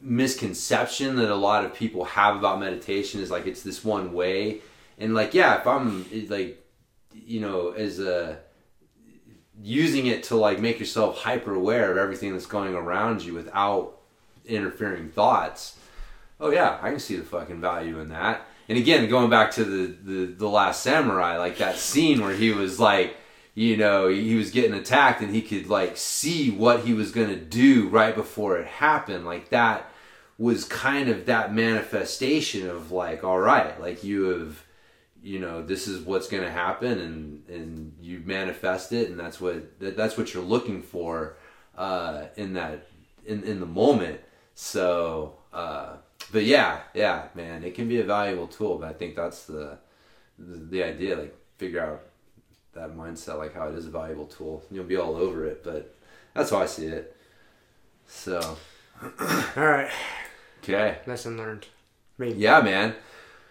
misconception that a lot of people have about meditation is like it's this one way, and like yeah, if I'm like you know as a using it to like make yourself hyper aware of everything that's going around you without interfering thoughts. Oh yeah, I can see the fucking value in that. And again, going back to the the, the last samurai, like that scene where he was like you know, he was getting attacked and he could like see what he was going to do right before it happened. Like that was kind of that manifestation of like, all right, like you have, you know, this is what's going to happen and, and you manifest it. And that's what, that's what you're looking for, uh, in that, in, in the moment. So, uh, but yeah, yeah, man, it can be a valuable tool, but I think that's the, the, the idea, like figure out that mindset, like how it is a valuable tool. You'll be all over it, but that's how I see it. So, [CLEARS THROAT] all right. Okay. Lesson learned. Maybe. Yeah, man.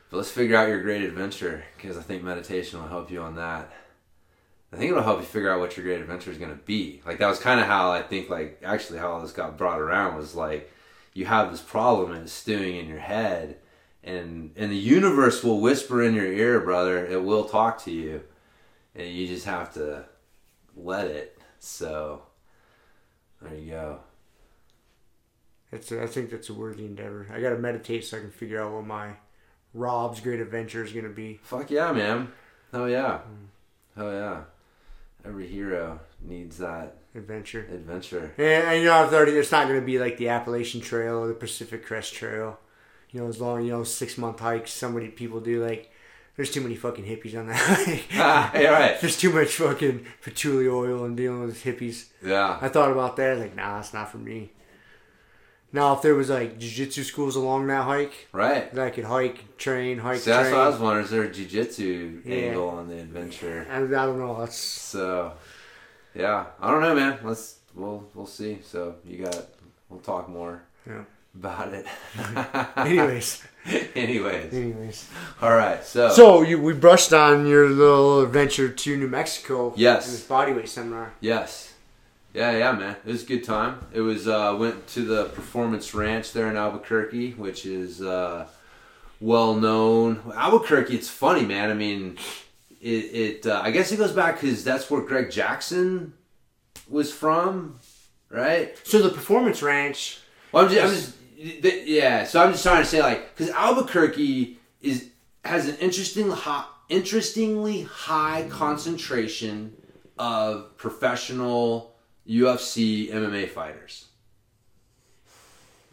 But let's figure out your great adventure because I think meditation will help you on that. I think it'll help you figure out what your great adventure is going to be. Like that was kind of how I think, like actually how this got brought around was like you have this problem and it's stewing in your head, and and the universe will whisper in your ear, brother. It will talk to you and you just have to let it. So there you go. It's a, I think that's a worthy endeavor. I got to meditate so I can figure out what my Rob's great adventure is gonna be. Fuck yeah, man! Oh yeah, oh yeah. Every hero needs that adventure. Adventure. And you know, it's already it's not gonna be like the Appalachian Trail or the Pacific Crest Trail. You know, as long you know six month hikes, somebody people do like there's too many fucking hippies on that. [LAUGHS] [LAUGHS] ah, yeah, right. There's too much fucking patchouli oil and dealing with hippies. Yeah. I thought about that. like, nah, it's not for me. Now, if there was like jiu-jitsu schools along that hike, right, that I could hike, train, hike. So that's train. what I was wondering. Is there a jiu-jitsu yeah. angle on the adventure? I, I don't know. That's so. Yeah, I don't know, man. Let's we'll we'll see. So you got. We'll talk more. Yeah. About it. [LAUGHS] Anyways. [LAUGHS] Anyways. Anyways. All right. So. So you we brushed on your little adventure to New Mexico. Yes. In this bodyweight seminar. Yes. Yeah, yeah, man. It was a good time. It was uh, went to the Performance Ranch there in Albuquerque, which is uh, well known. Albuquerque. It's funny, man. I mean, it. it uh, I guess it goes back because that's where Greg Jackson was from, right? So the Performance Ranch. Well, I'm just, I'm just yeah, so I'm just trying to say like because Albuquerque is has an interesting high, interestingly high concentration of professional UFC MMA fighters.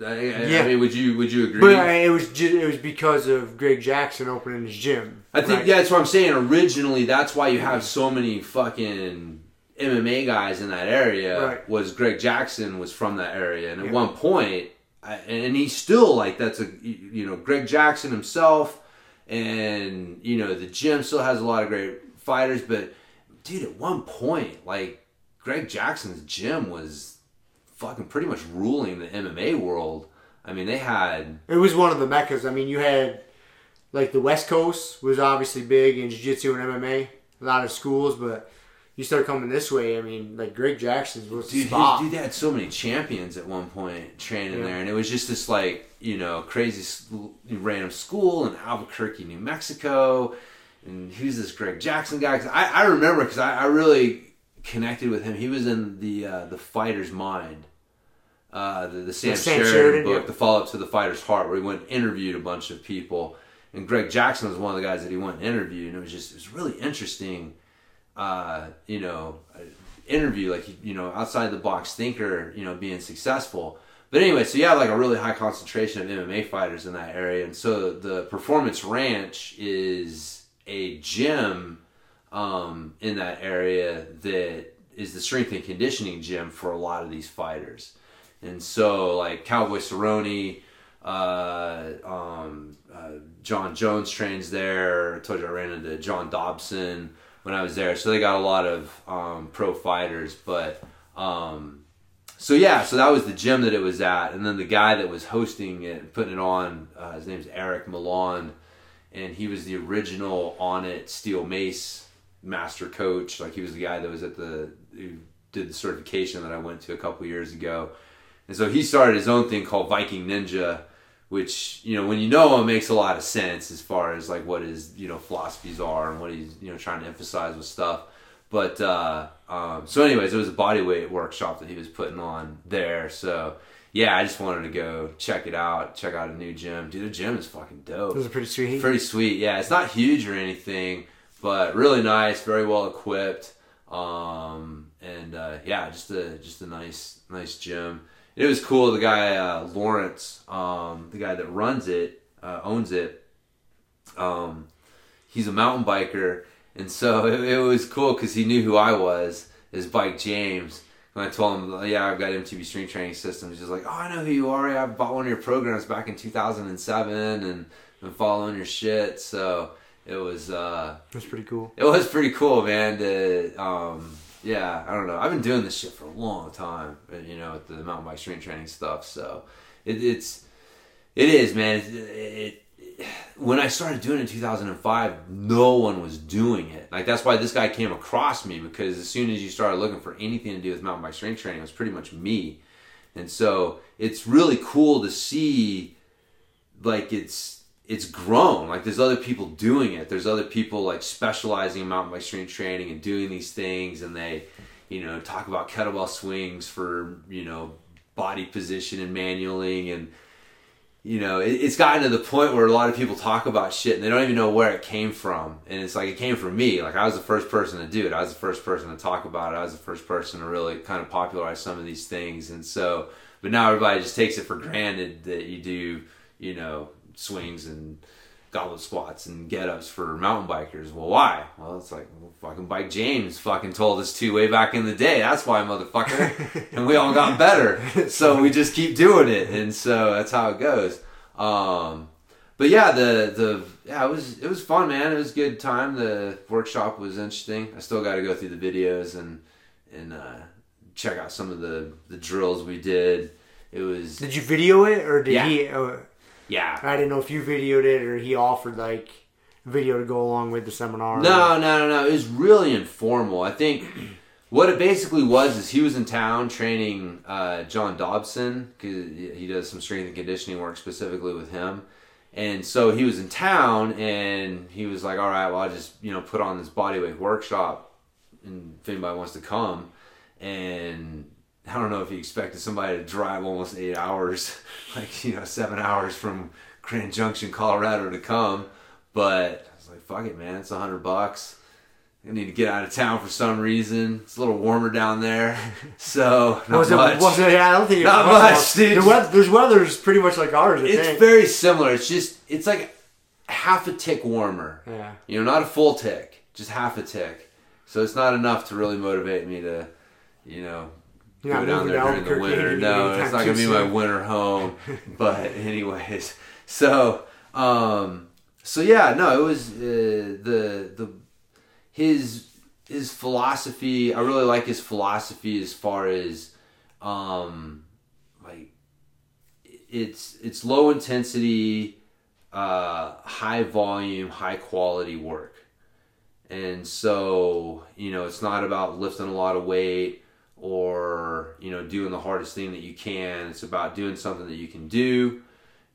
I, yeah. I mean, would you would you agree? But uh, it was just, it was because of Greg Jackson opening his gym. I think right? yeah, that's what I'm saying. Originally, that's why you have so many fucking MMA guys in that area. Right. Was Greg Jackson was from that area, and at yeah. one point and he's still like that's a you know Greg Jackson himself, and you know the gym still has a lot of great fighters, but dude, at one point like Greg Jackson's gym was fucking pretty much ruling the MMA world. I mean, they had it was one of the meccas. I mean, you had like the West Coast was obviously big in jiu-jitsu and MMA, a lot of schools, but you start coming this way, I mean, like Greg Jackson's was dude, the. Dude, they had so many champions at one point training yeah. there, and it was just this like you know crazy random school in Albuquerque, New Mexico, and who's this Greg Jackson guy? Cause I, I remember because I, I really connected with him. He was in the uh, the Fighter's Mind. Uh, the, the Sam, the Sam Sheridan, Sheridan, book, yeah. the follow up to the Fighter's Heart, where he went and interviewed a bunch of people, and Greg Jackson was one of the guys that he went and interviewed, and it was just it was really interesting uh, you know, interview, like, you know, outside the box thinker, you know, being successful. But anyway, so you have like a really high concentration of MMA fighters in that area. And so the Performance Ranch is a gym um, in that area that is the strength and conditioning gym for a lot of these fighters. And so, like Cowboy Cerrone, uh, um, uh, Jon Jones trains there. I told you I ran into John Dodson when I was there. So they got a lot of um, pro fighters, but um, so yeah, so that was the gym that it was at, and then the guy that was hosting it, and putting it on, uh, his name's Eric Milan, and he was the original Onnit steel mace master coach. Like he was the guy that was at the who did the certification that I went to a couple years ago, and so he started his own thing called Viking Ninja, which you know when you know him makes a lot of sense as far as like what his you know philosophies are and what he's you know trying to emphasize with stuff. But uh, um, so, anyways, it was a bodyweight workshop that he was putting on there. So yeah, I just wanted to go check it out, check out a new gym. Dude, the gym is fucking dope. Those are pretty sweet. Pretty sweet. Yeah, it's not huge or anything, but really nice, very well equipped. Um, and uh, yeah, just a just a nice nice gym. It was cool. The guy uh, Lawrence, um, the guy that runs it, uh, owns it. Um, he's a mountain biker, and so [LAUGHS] it, it was cool because he knew who I was. His bike James. When I told him, yeah, I've got MTB Strength Training Systems, he's like, oh, I know who you are. I bought one of your programs back in 2007 and been following your shit. So it was. uh That's pretty cool. It was pretty cool, man. To, um, yeah, I don't know. I've been doing this shit for a long time, uh, you know, with the mountain bike strength training stuff. So it, it's, it is, man. It, it, when I started doing it in 2005, no one was doing it. Like that's why this guy came across me because as soon as you started looking for anything to do with mountain bike strength training, it was pretty much me. And so it's really cool to see, like it's it's grown. Like there's other people doing it. There's other people like specializing in mountain bike strength training and doing these things, and they, you know, talk about kettlebell swings for you know body position and manualing and you know, it, it's gotten to the point where a lot of people talk about shit and they don't even know where it came from. And it's like it came from me. Like I was the first person to do it. I was the first person to talk about it. I was the first person to really kind of popularize some of these things. And so, but now everybody just takes it for granted that you do, you know, swings and goblet squats and get ups for mountain bikers. Well, why? Well, it's like well, fucking Bike James fucking told us to way back in the day. That's why, motherfucker. [LAUGHS] and we all got better. So we just keep doing it. And so that's how it goes. Um, but yeah, the, the, yeah, it was, it was fun, man. It was a good time. The workshop was interesting. I still got to go through the videos and, and, uh, check out some of the, the drills we did. It was, Did you video it or did Yeah. he? Uh, yeah, I didn't know if you videoed it or he offered like video to go along with the seminar. No, no, no, no. It was really informal. I think [CLEARS THROAT] what it basically was is he was in town training uh, John Dodson because he does some strength and conditioning work specifically with him. And so he was in town and he was like, all right, well, I'll just, you know, put on this bodyweight workshop and if anybody wants to come. And I don't know if you expected somebody to drive almost eight hours, [LAUGHS] like, you know, seven hours from Grand Junction, Colorado to come. But I was like, fuck it, man. It's a hundred bucks. I need to get out of town for some reason. It's a little warmer down there. [LAUGHS] So, not was it, much. was it? Yeah, I don't think it Not much, dude. The weather, there's weather's pretty much like ours. I it's think. very similar. It's just, it's like half a tick warmer. yeah. You know, not a full tick, just half a tick. So it's not enough to really motivate me to, you know, You're go down there during the winter. No, it's not gonna be my winter home. [LAUGHS] but anyways, so um, so yeah, no, it was uh, the the his his philosophy. I really like his philosophy as far as um, like it's it's low intensity, uh, high volume, high quality work. And so, you know, it's not about lifting a lot of weight or, you know, doing the hardest thing that you can. It's about doing something that you can do,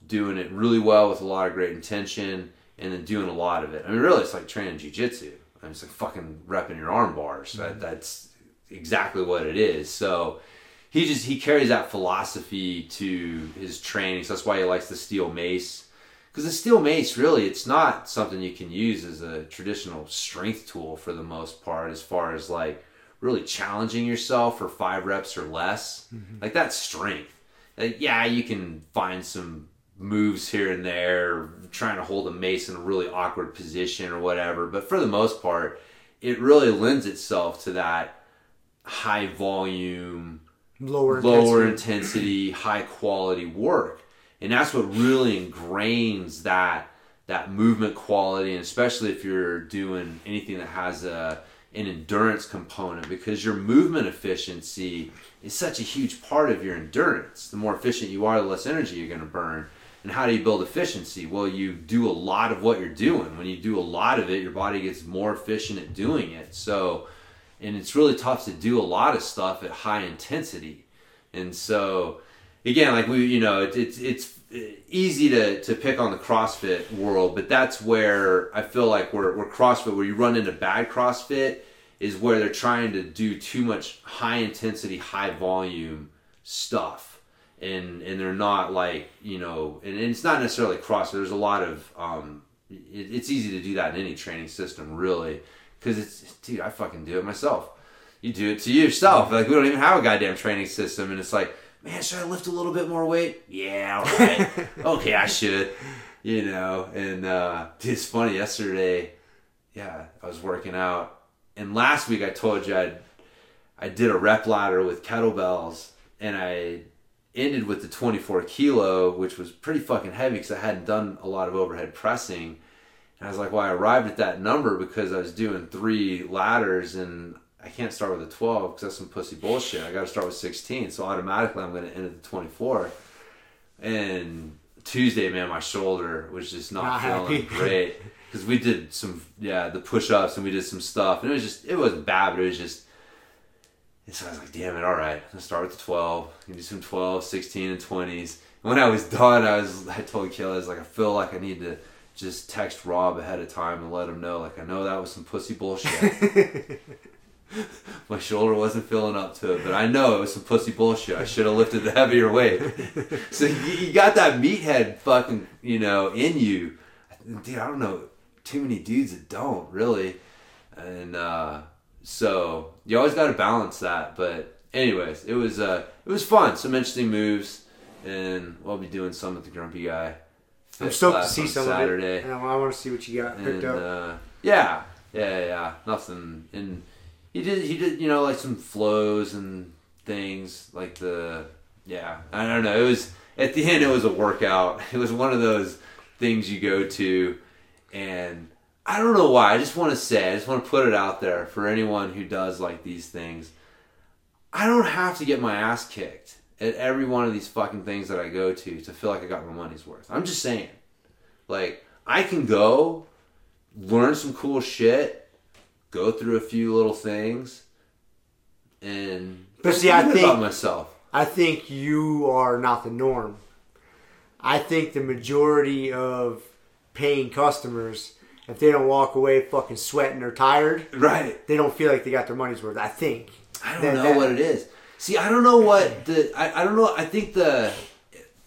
doing it really well with a lot of great intention, and then doing a lot of it. I mean, really, it's like training jujitsu. I mean, it's like fucking repping your arm bars. That, mm-hmm. that's exactly what it is. So, he just he carries that philosophy to his training. So that's why he likes the steel mace. Because the steel mace, really, it's not something you can use as a traditional strength tool for the most part, as far as like really challenging yourself for five reps or less. Mm-hmm. Like that's strength. Like, yeah, you can find some moves here and there, trying to hold a mace in a really awkward position or whatever. But for the most part, it really lends itself to that high volume, Lower, lower intensity. intensity, [CLEARS THROAT] high quality work. And that's what really ingrains that that movement quality, and especially if you're doing anything that has a an endurance component because your movement efficiency is such a huge part of your endurance. The more efficient you are, the less energy you're going to burn. And how do you build efficiency? Well, you do a lot of what you're doing. When you do a lot of it, your body gets more efficient at doing it. So, and it's really tough to do a lot of stuff at high intensity. And so, again, like we, you know, it, it's it's easy to, to pick on the CrossFit world, but that's where I feel like we're, we're CrossFit, where you run into bad CrossFit, is where they're trying to do too much high intensity, high volume stuff. And, and they're not like, you know, and, and it's not necessarily CrossFit. There's a lot of, um, it, it's easy to do that in any training system, really. Because it's, dude, I fucking do it myself. You do it to yourself. Like, we don't even have a goddamn training system. And it's like, man, should I lift a little bit more weight? Yeah, all [LAUGHS] right. okay, I should. You know, and uh, it's funny. Yesterday, yeah, I was working out, and last week I told you I I did a rep ladder with kettlebells, and I ended with the 24 kilo, which was pretty fucking heavy because I hadn't done a lot of overhead pressing. And I was like, well, I arrived at that number because I was doing three ladders and I can't start with a 12 because that's some pussy bullshit. I got to start with 16. So automatically I'm going to end at the 24. And Tuesday, man, my shoulder was just not, Not feeling happy. great because we did some, yeah, the push ups and we did some stuff. And it was just, it wasn't bad, but it was just, and so I was like, damn it, all right, let's start with the 12. You do some 12, 16, and 20s. And when I was done, I was, I told Kayla, I was like, I feel like I need to just text Rob ahead of time and let him know, like, I know that was some pussy bullshit. [LAUGHS] [LAUGHS] My shoulder wasn't feeling up to it, but I know it was some pussy bullshit. I should have lifted the heavier weight. [LAUGHS] so you, you got that meathead fucking, you know, in you. Dude, I don't know too many dudes that don't really. And uh, so you always got to balance that. But anyways, it was uh, it was fun. Some interesting moves, and we'll be doing some with the Grumpy Guy. I'm stoked to see some Saturday. of it. And I want to see what you got picked And, up. uh, yeah, yeah, yeah, yeah. Nothing. And he did, he did, you know, like some flows and things like the, yeah. I don't know. It was at the end. It was a workout. [LAUGHS] It was one of those things you go to, and I don't know why. I just want to say, I just want to put it out there for anyone who does like these things. I don't have to get my ass kicked at every one of these fucking things that I go to to feel like I got my money's worth. I'm just saying. Like, I can go learn some cool shit, go through a few little things, and But see, I think- about myself. I think you are not the norm. I think the majority of paying customers, if they don't walk away fucking sweating or tired, Right. they don't feel like they got their money's worth. I think. I don't That- know that- what it is. See, I don't know what the I, I don't know. I think the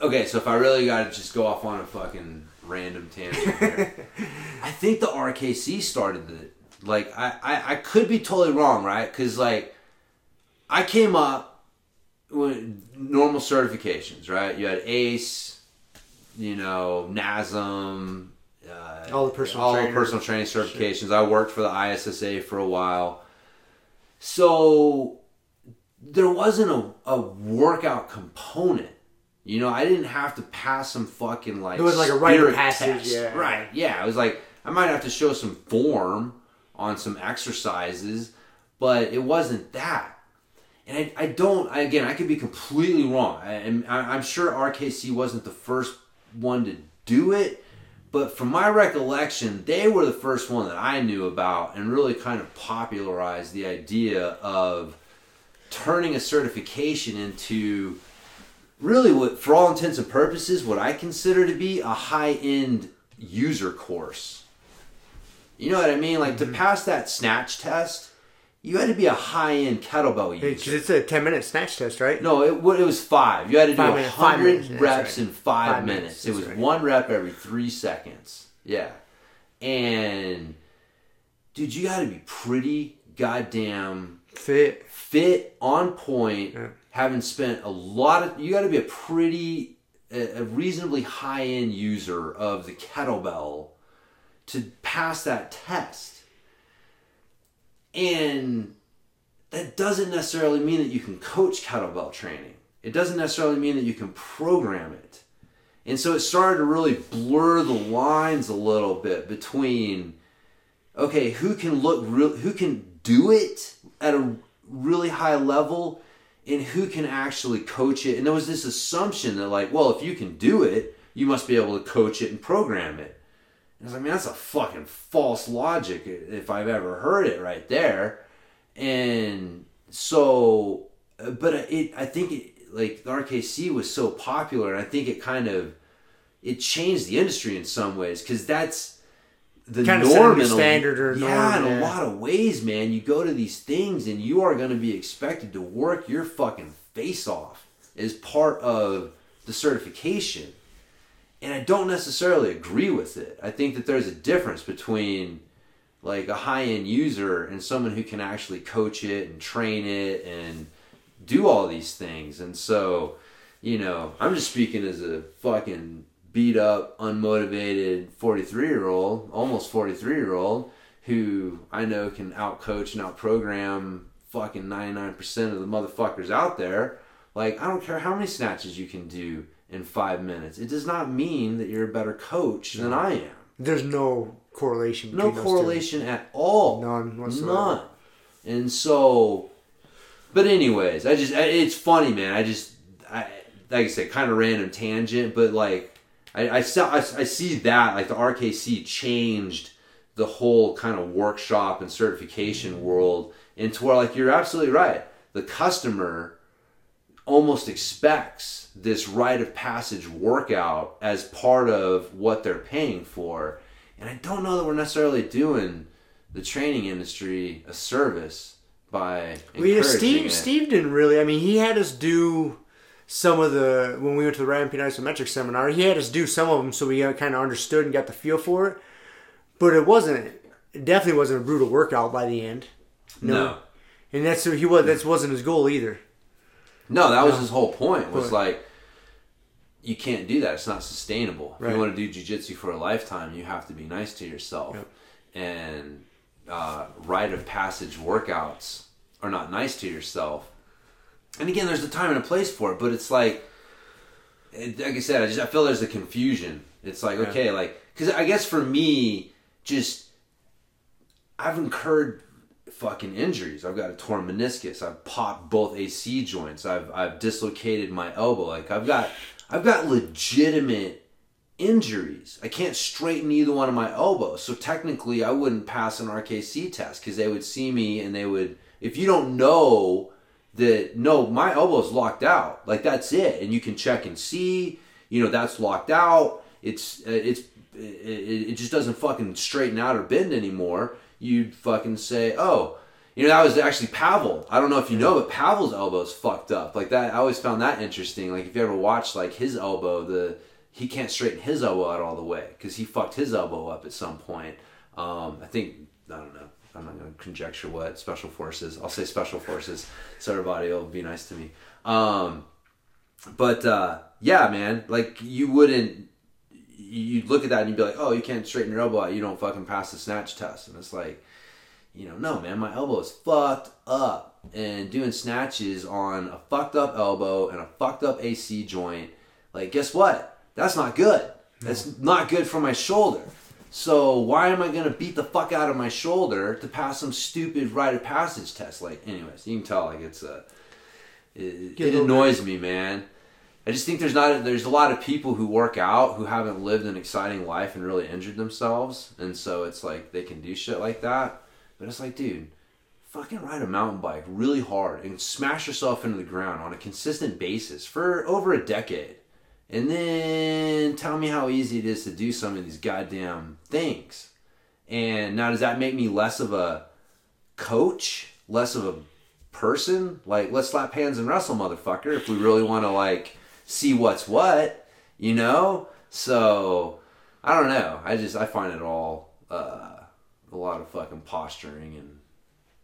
okay. So if I really got to just go off on a fucking random tangent here, [LAUGHS] I think the RKC started the like I I, I could be totally wrong, right? Because like I came up with normal certifications, right? You had ACE, you know, NASM. Uh, All the personal all the personal training certifications. I worked for the ISSA for a while, so there wasn't a, a workout component. You know, I didn't have to pass some fucking like It was like a rite of passage, test. yeah. Right. Yeah. It was like I might have to show some form on some exercises, but it wasn't that. And I, I don't I- again I could be completely wrong. I, I'm, I'm sure RKC wasn't the first one to do it, but from my recollection, they were the first one that I knew about and really kind of popularized the idea of turning a certification into really what for all intents and purposes what I consider to be a high-end user course. You know what I mean? Like to mm-hmm. pass that snatch test, you had to be a high-end kettlebell user. Because it's a 10 minute snatch test, right? No, it, it was five. You had to do Five five hundred reps right. in five, Five minutes, minutes. It was right. one rep every three seconds. Yeah, and dude, you got to be pretty goddamn Fit. fit, on point. Yeah. Having spent a lot of, you got to be a pretty, a reasonably high end user of the kettlebell to pass that test. And that doesn't necessarily mean that you can coach kettlebell training. It doesn't necessarily mean that you can program it. And so it started to really blur the lines a little bit between okay, who can look real who can do it at a really high level and who can actually coach it. And there was this assumption that, like, well, if you can do it, you must be able to coach it and program it. And I was like, man, that's a fucking false logic if I've ever heard it right there. And so, uh, but it, I think it, like the RKC was so popular, and I think it kind of it changed the industry in some ways because that's the Kinda norm set a in a- standard or yeah, norm, in a lot of ways, man. You go to these things and you are going to be expected to work your fucking face off as part of the certification. And I don't necessarily agree with it. I think that there's a difference between like a high end user and someone who can actually coach it and train it and do all these things. And so, you know, I'm just speaking as a fucking beat up, unmotivated 43 year old, almost 43 year old, who I know can outcoach and outprogram fucking 99% of the motherfuckers out there. Like, I don't care how many snatches you can do in five minutes. It does not mean that you're a better coach than I am. There's no correlation. No between those two. correlation at all. None whatsoever. None. And so, but anyways, I just I- it's funny, man. I just I like I said, kind of random tangent, but like I I, saw, I I see that like the RKC changed the whole kind of workshop and certification world into where like you're absolutely right. The customer almost expects this rite of passage workout as part of what they're paying for. And I don't know that we're necessarily doing the training industry a service by Well, yeah, Steve. it. Steve didn't really. I mean, he had us do some of the when we went to the Ramping Isometric seminar. He had us do some of them, so we uh, kind of understood and got the feel for it. But it wasn't. It definitely wasn't a brutal workout by the end. no. And that's he was. That wasn't his goal either. No, that was his whole point. Was But- like, you can't do that. It's not sustainable. If Right. you want to do jujitsu for a lifetime, you have to be nice to yourself. Yep. And uh, rite of passage workouts are not nice to yourself. And again, there's a time and a place for it, but it's like, like I said, I just I feel there's a confusion. It's like Yeah. okay, like because I guess for me, just I've incurred fucking injuries. I've got a torn meniscus. I've popped both AC joints. I've I've dislocated my elbow. Like I've got I've got legitimate injuries. I can't straighten either one of my elbows. So technically I wouldn't pass an RKC test cuz they would see me and they would if you don't know that no, my elbow's locked out. Like that's it and you can check and see, you know, that's locked out. It's uh, it's it, it just doesn't fucking straighten out or bend anymore. You'd fucking say, "Oh, you know, that was actually Pavel. I don't know if you know, but Pavel's elbow's fucked up. Like that, I always found that interesting. Like if you ever watch like his elbow, the he can't straighten his elbow out all the way because he fucked his elbow up at some point. Um, I think I don't know. I'm not going to conjecture what special forces. I'll say special forces, so everybody will be nice to me. Um, but uh, yeah, man, like you wouldn't. You'd look at that and you'd be like, "Oh, you can't straighten your elbow out. You don't fucking pass the snatch test." And it's like, you know, no, man, my elbow is fucked up. And doing snatches on a fucked up elbow and a fucked up AC joint, like, guess what? That's not good. That's not good for my shoulder. So why am I gonna beat the fuck out of my shoulder to pass some stupid rite of passage test? Like, anyways, you can tell like it's a. It, it annoys me, man. I just think there's not there's a lot of people who work out who haven't lived an exciting life and really injured themselves, and so it's like they can do shit like that. But it's like, dude, fucking ride a mountain bike really hard and smash yourself into the ground on a consistent basis for over a decade. And then tell me how easy it is to do some of these goddamn things. And now, does that make me less of a coach, less of a person? Like, let's slap hands and wrestle, motherfucker, if we really want to, like, see what's what, you know? So, I don't know. I just, I find it all uh, a lot of fucking posturing and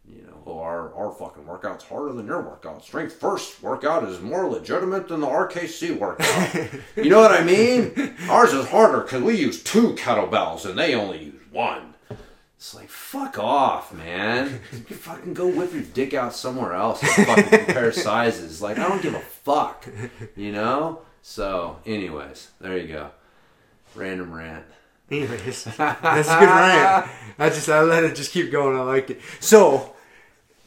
you know, oh, our, our fucking workout's harder than your workout. Strength first workout is more legitimate than the RKC workout. [LAUGHS] you know what I mean? Ours is harder because we use two kettlebells and they only use one. It's like, fuck off, man. [LAUGHS] You fucking go whip your dick out somewhere else and fucking compare [LAUGHS] sizes. Like, I don't give a fuck, you know? So, anyways, there you go. Random rant. Anyways, that's a good rant. I just I let it just keep going. I liked it. So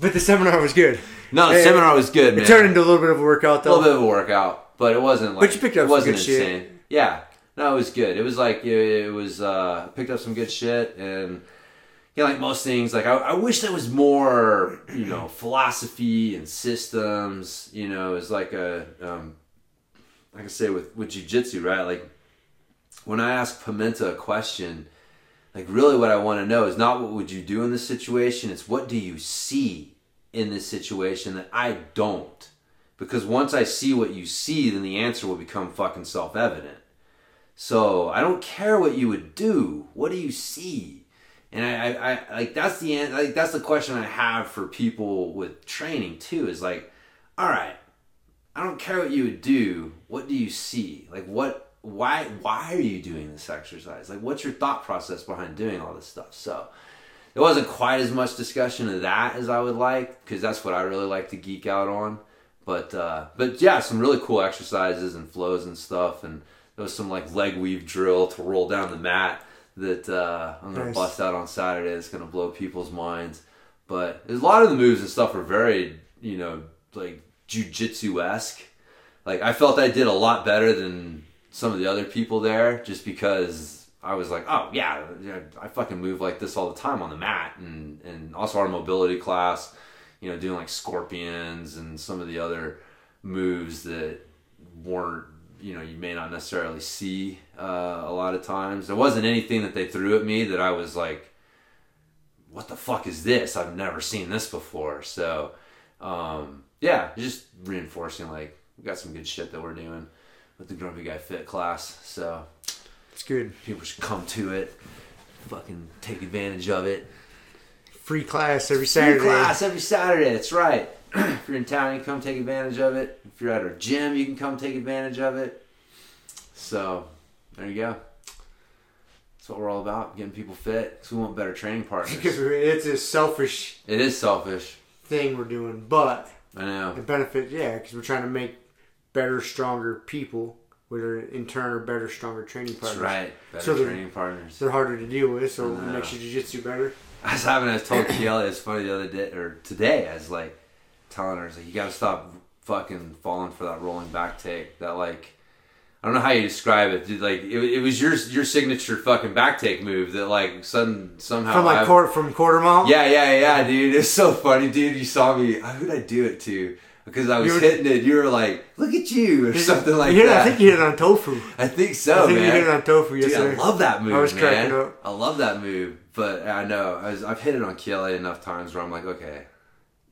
But the seminar was good. No, the It- seminar was good, man. It turned into a little bit of a workout, though. a little bit of a workout, but it wasn't like But you picked up it some wasn't good shit. insane. Yeah, no, it was good. It was like it, it was uh, picked up some good shit, and you know, like most things, like I, I wish there was more, you know, [CLEARS THROAT] philosophy and systems. You know, it's like a um, like I say with with jujitsu, right? Like when I ask Pimenta a question, like really what I want to know is not what would you do in this situation, it's what do you see in this situation that I don't. Because once I see what you see, then the answer will become fucking self evident. So I don't care what you would do. What do you see? And I, I, I like that's the an- like that's the question I have for people with training too. Is like, all right, I don't care what you would do. What do you see? Like what? Why? Why are you doing this exercise? Like, what's your thought process behind doing all this stuff? So, it wasn't quite as much discussion of that as I would like because that's what I really like to geek out on. But uh, but yeah, some really cool exercises and flows and stuff, and there was some like leg weave drill to roll down the mat that uh, I'm gonna Nice. bust out on Saturday. It's gonna blow people's minds. But a lot of the moves and stuff are very you know like jujitsu esque. Like I felt I did a lot better than some of the other people there, just because I was like, oh yeah, yeah, I fucking move like this all the time on the mat, and and also our mobility class, you know, doing like scorpions and some of the other moves that weren't you know you may not necessarily see uh, a lot of times. There wasn't anything that they threw at me that I was like, what the fuck is this? I've never seen this before. So um, yeah, just reinforcing like we got some good shit that we're doing with the Grumpy Guy Fit class. So It's good. people should come to it, fucking take advantage of it. Free class every Saturday. Free class every Saturday. That's right. [CLEARS THROAT] if you're in town, you can come take advantage of it. If you're at our gym, you can come take advantage of it. So there you go. That's what we're all about: getting people fit. Cause we want better training Because partners. [LAUGHS] it's a selfish It is selfish. thing we're doing, but I know. the benefit, yeah, because we're trying to make better, stronger people, which are in turn are better, stronger training That's partners. right. Better So training partners. They're harder to deal with, so it makes your jiu-jitsu better. [LAUGHS] I was having, I told Kiela, it's funny the other day, or today, I was like, telling her, like, you gotta stop fucking falling for that rolling back take. That, like, I don't know how you describe it. Dude, like, it, it was your your signature fucking back take move that, like, sudden, somehow. From like court, from quarter mile. Yeah, yeah, yeah, dude. It's so funny, dude. You saw me. Uh, who'd I do it to? Because I was were- hitting it. You were like, look at you, or something like hit that. I think you hit it on tofu. I think so, I think man. you hit it on tofu Dude, yesterday. I love that move, I was man. up. I love that move, but I know I was, I've hit it on Kiela enough times where I'm like, okay,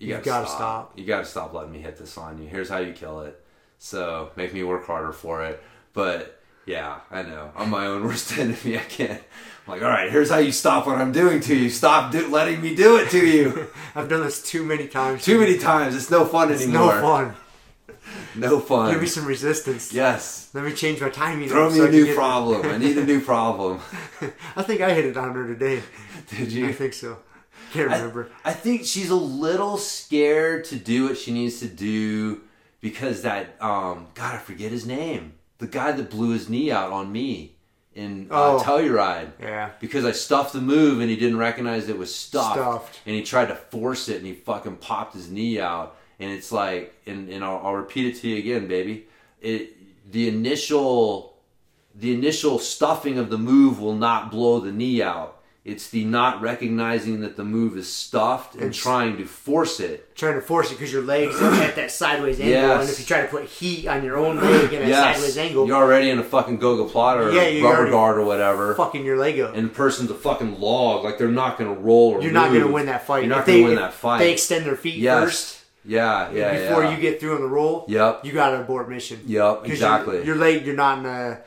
you You gotta, gotta stop. stop. You gotta stop letting me hit this on you. Here's how you kill it. So make me work harder for it. But yeah, I know I'm my own [LAUGHS] worst enemy. I can't. I'm like, all right, here's how you stop what I'm doing to you. Stop do- letting me do it to you. [LAUGHS] I've done this too many times. Too many times. It's no fun It's anymore. no fun. [LAUGHS] No fun. Give me some resistance. yes. Let me change my timing. Throw me so a new problem. I need a new problem. I think I hit it on her today. Did you? I think so. Can't I- I think she's a little scared to do what she needs to do because that um God I forget his name. The guy that blew his knee out on me in uh, Oh. Telluride. yeah. Because I stuffed the move and he didn't recognize it was stuffed, Stuffed. and he tried to force it and he fucking popped his knee out and it's like and, and I'll, I'll repeat it to you again baby it the initial the initial stuffing of the move will not blow the knee out it's the not recognizing that the move is stuffed and It's- trying to force it Trying to force it because your legs are at that sideways angle, Yes. and if you try to put heat on your own leg in a yes sideways angle, you're already in a fucking gogoplata or Yeah, you're rubber guard or whatever fucking your leg up. and the person's a fucking log like they're not gonna roll or You're not going to win that fight. you're not gonna they, win that fight They extend their feet yes first yeah yeah before yeah. you get through on the roll. Yep. You got to abort mission. Yep, exactly. You're late. you're not in a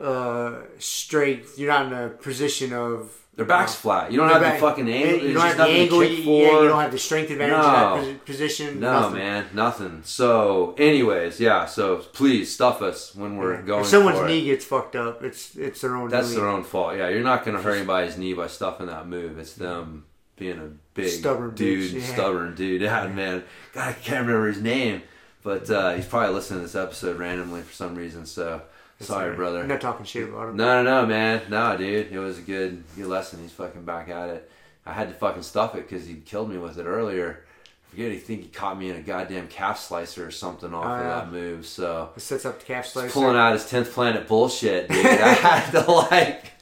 uh, straight. You're not in a position of. Their back's flat. You don't your have back- the fucking angle. You don't have the angle. You, yeah, you don't have the strength advantage in that No. position. No, nothing. man, nothing. So, anyways, yeah. So please stuff us when we're going. If someone's for it. knee gets fucked up, it's it's their own. that's doing. their own fault. Yeah, you're not gonna hurt anybody's knee by stuffing that move. It's them being a big Stubborn dude, yeah. stubborn dude. [LAUGHS] Yeah, man. God, I can't remember his name, but uh, he's probably listening to this episode randomly for some reason. So sorry, I'm brother. not talking shit about him. No, no, no, man. No, dude. It was a good, good lesson. He's fucking back at it. I had to fucking stuff it because he killed me with it earlier. I forget. I think he caught me in a goddamn calf slicer or something off Oh, of yeah. that move. So It sets up the calf slicer. pulling out his tenth planet bullshit, dude. [LAUGHS] I had to like,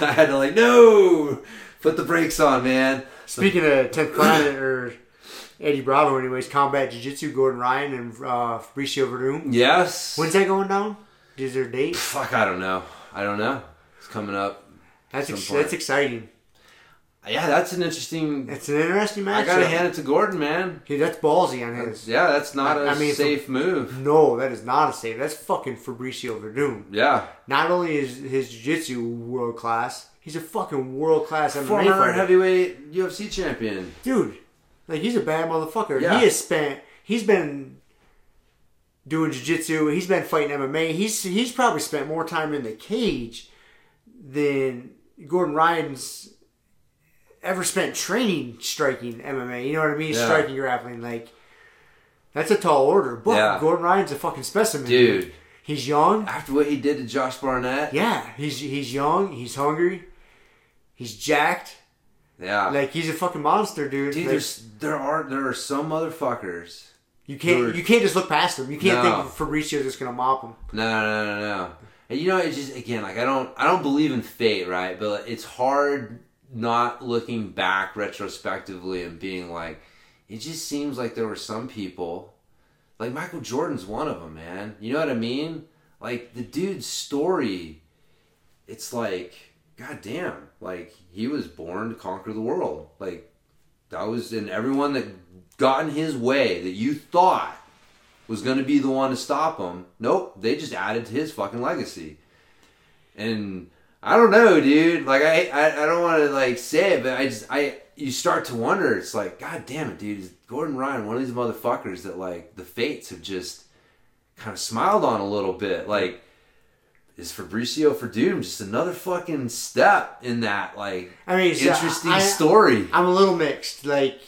I had to like, no, put the brakes on, man. Speaking of 10th Planet or Eddie Bravo, anyways, Combat Jiu Jitsu, Gordon Ryan and uh, Fabricio Werdum. Yes. When's that going down? Is there a date? Fuck, I don't know. I don't know. It's coming up. That's ex- that's exciting. Yeah, that's an interesting. It's an interesting match. I gotta hand it to Gordon, man. Dude, that's ballsy on his. Yeah, that's not a I mean, safe move. No, that is not a save. That's fucking Fabricio Werdum. Yeah, Not only is his jiu-jitsu world class, he's a fucking world class MMA former fighter. heavyweight UFC champion. Dude, like he's a bad motherfucker. Yeah. He has spent. He's been doing jiu-jitsu. He's been fighting MMA. He's he's probably spent more time in the cage than Gordon Ryan's ever spent training striking MMA. You know what I mean? Yeah. Striking grappling like. That's a tall order, but Yeah. Gordon Ryan's a fucking specimen, Dude. He's young. After what he did to Josh Barnett, Yeah, he's he's young. He's hungry. He's jacked. yeah, Like he's a fucking monster, dude. dude, Like, there's there are there are some motherfuckers. You can't Dude. you can't just look past them. You can't No. think Fabricio's just gonna mop them. No, no, no, no. And you know, it's just again like I don't I don't believe in fate, right? But it's hard not looking back retrospectively and being like, it just seems like there were some people, like Michael Jordan's one of them, man. You know what I mean? Like the dude's story, it's like, goddamn, like he was born to conquer the world. Like that was, and everyone that got in his way that you thought was going to be the one to stop him. Nope, they just added to his fucking legacy. And I don't know, dude. Like I, I, I don't want to like say it, but I just, I, you start to wonder. It's like, god damn it, dude. Is Gordon Ryan one of these motherfuckers that like the fates have just kind of smiled on a little bit? Like, is Fabricio Werdum just another fucking step in that like I mean, interesting I- story? I'm a little mixed. Like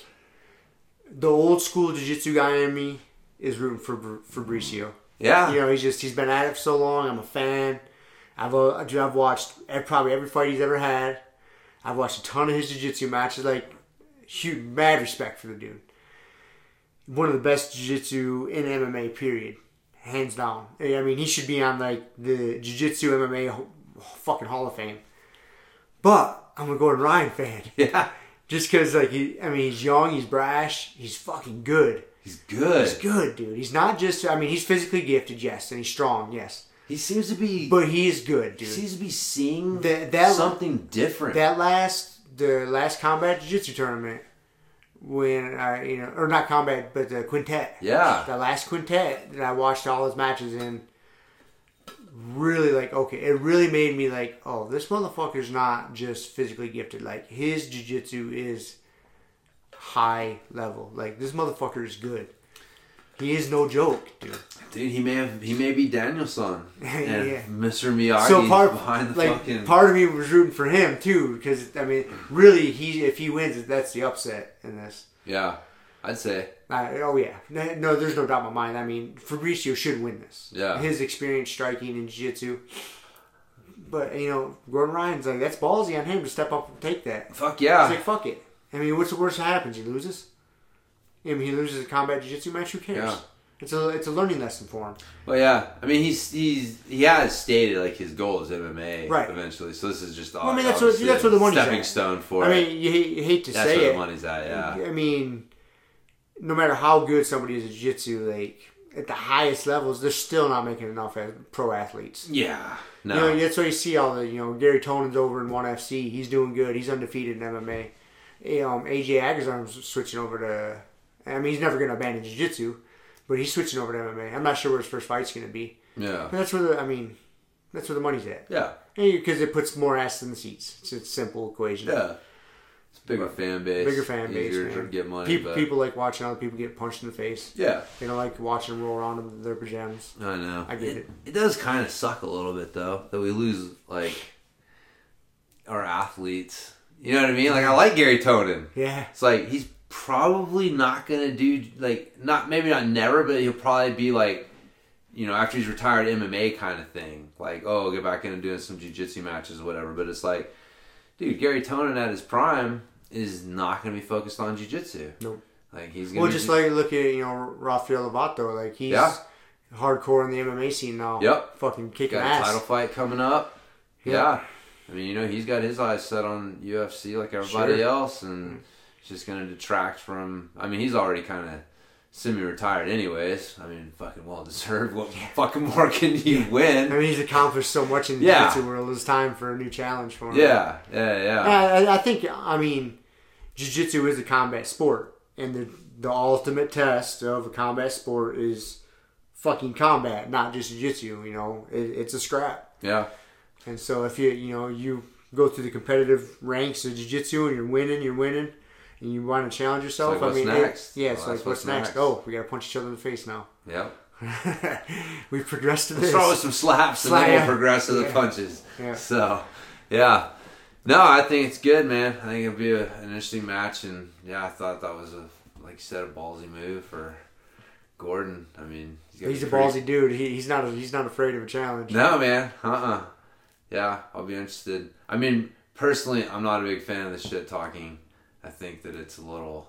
the old school jiu-jitsu guy in me is rooting for Fabricio. Yeah, You know, he's just he's been at it for so long. I'm a fan. I've uh, dude, I've watched probably every fight he's ever had. I've watched a ton of his jiu-jitsu matches. Like, huge mad respect for the dude. One of the best jiu-jitsu in MMA. Period, hands down. I mean, he should be on like the jiu-jitsu MMA ho- fucking Hall of Fame. But I'm a Gordon Ryan fan. [LAUGHS] yeah, Just because, like, he, I mean, he's young, he's brash, he's fucking good. he's good. He's good, dude. He's not just, I mean, he's physically gifted, yes, and he's strong, yes. He seems to be But he is good, He dude. seems to be seeing That- that- something different. That last, the last combat jiu-jitsu tournament, when I, you know, or not combat, but the quintet. Yeah. The last quintet that I watched all his matches in, really like, okay, it really made me like, oh, this motherfucker's not just physically gifted. Like, his jiu-jitsu is high level. Like, this motherfucker is good. He is no joke, dude. Dude, he may have he may be Daniel-san [LAUGHS] and Yeah. Mr. Miyagi so part behind the like fucking part of me was rooting for him too because I mean really he if he wins that's the upset in this. yeah. I'd say Uh, oh yeah, no, there's no doubt in my mind. I mean Fabricio should win this. Yeah. his experience striking and jiu-jitsu. But you know Gordon Ryan's like that's ballsy on him to step up and take that. fuck yeah. He's like fuck it. I mean what's the worst that happens? He loses. I mean he loses a combat jiu-jitsu match. Who cares? Yeah. It's a it's a learning lesson for him. Well, yeah. I mean, he's he's he has stated like his goal is MMA Right. eventually. So this is just Well, I mean, that's what- that's what the money's stepping at. stone for I mean you hate, you hate to That's say where it. the money's at. Yeah. I mean, no matter how good somebody is at jiu-jitsu, like at the highest levels, they're still not making enough as pro athletes. Yeah. No. You know, that's why you see all the you know Garry Tonon's over in ONE FC. He's doing good. He's undefeated in MMA. Um, AJ Agazarm's switching over to. I mean, he's never going to abandon jiu-jitsu, but he's switching over to MMA. I'm not sure where his first fight's going to be. yeah. But that's where the. I mean, that's where the money's at. Yeah. Because it puts more ass in the seats. It's a simple equation. Yeah. It's a bigger fan base. Bigger fan base. Easier man. to get money. People, people like watching other people get punched in the face. yeah. They don't like watching them roll around in their pajamas. I know. I get it. It does kind of suck a little bit though that we lose like our athletes. You know what I mean? Like I like Garry Tonon. Yeah. It's like he's probably not gonna do like not maybe not never, but he'll probably be like you know after he's retired MMA kind of thing. Like oh, get back into doing some jujitsu matches or whatever. But it's like, dude, Garry Tonon at his prime is not gonna be focused on jujitsu. Nope. Like he's gonna Well, just like look at you know Rafael Lovato, like he's Yeah. hardcore in the MMA scene now. Yep. fucking kicking got a ass. title fight coming up. Yeah. Yeah. I mean, you know, he's got his eyes set on UFC like everybody Sure. else, and it's just going to detract from. I mean, he's already kind of semi-retired, anyways. I mean, fucking well deserved. What fucking more can he I win? I mean, he's accomplished so much in the Yeah. jiu-jitsu world. It's time for a new challenge for him. Yeah, yeah, yeah. I, I think I mean, jiu-jitsu is a combat sport, and the the ultimate test of a combat sport is fucking combat, not just jiu-jitsu. You know, it, it's a scrap. Yeah, And so if you you know you go through the competitive ranks of jiu-jitsu and you're winning, you're winning, and you want to challenge yourself. like, I mean, it- yeah, it's like what's, what's next? next. Oh, we got to punch each other in the face now. yeah. [LAUGHS] We've progressed to Let's this. throw with some slaps and then we'll progress to the Yeah. punches. Yeah. So, yeah. No, I think it's good, man. I think it'll be a, an interesting match, and yeah, I thought that was a like you said a ballsy move for Gordon. I mean, got He's a pretty- ballsy dude. He, he's not a, he's not afraid of a challenge. No, man. Uh uh Yeah, I'll be interested. I mean, personally, I'm not a big fan of the shit talking. I think that it's a little.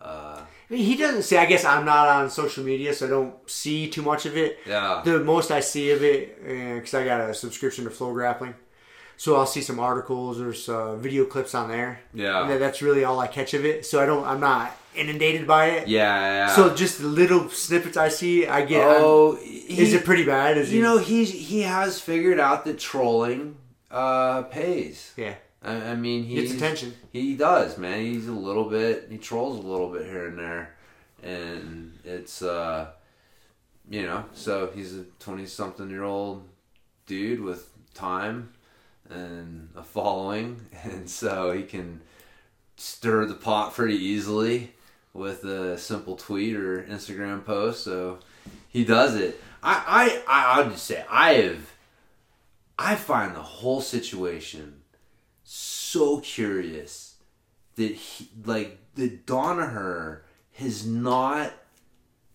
Uh, I mean, he doesn't say. I guess I'm not on social media, so I don't see too much of it. yeah. The most I see of it, because I got a subscription to FloGrappling, so I'll see some articles or some video clips on there. Yeah. that- that's really all I catch of it. So I don't. I'm not inundated by it. Yeah, yeah. So just the little snippets I see, I get. oh, is he- it pretty bad? Is You he, know, he's he has figured out that trolling uh, pays. Yeah. I, I mean, he Gets attention. He does, man. He's a little bit. He trolls a little bit here and there, and it's uh, you know. So he's a twenty-something-year-old dude with time and a following, [LAUGHS] and so he can stir the pot pretty easily with a simple tweet or Instagram post. So he does it. I I I I'll just say I have. I find the whole situation so curious that he, like that Danaher has not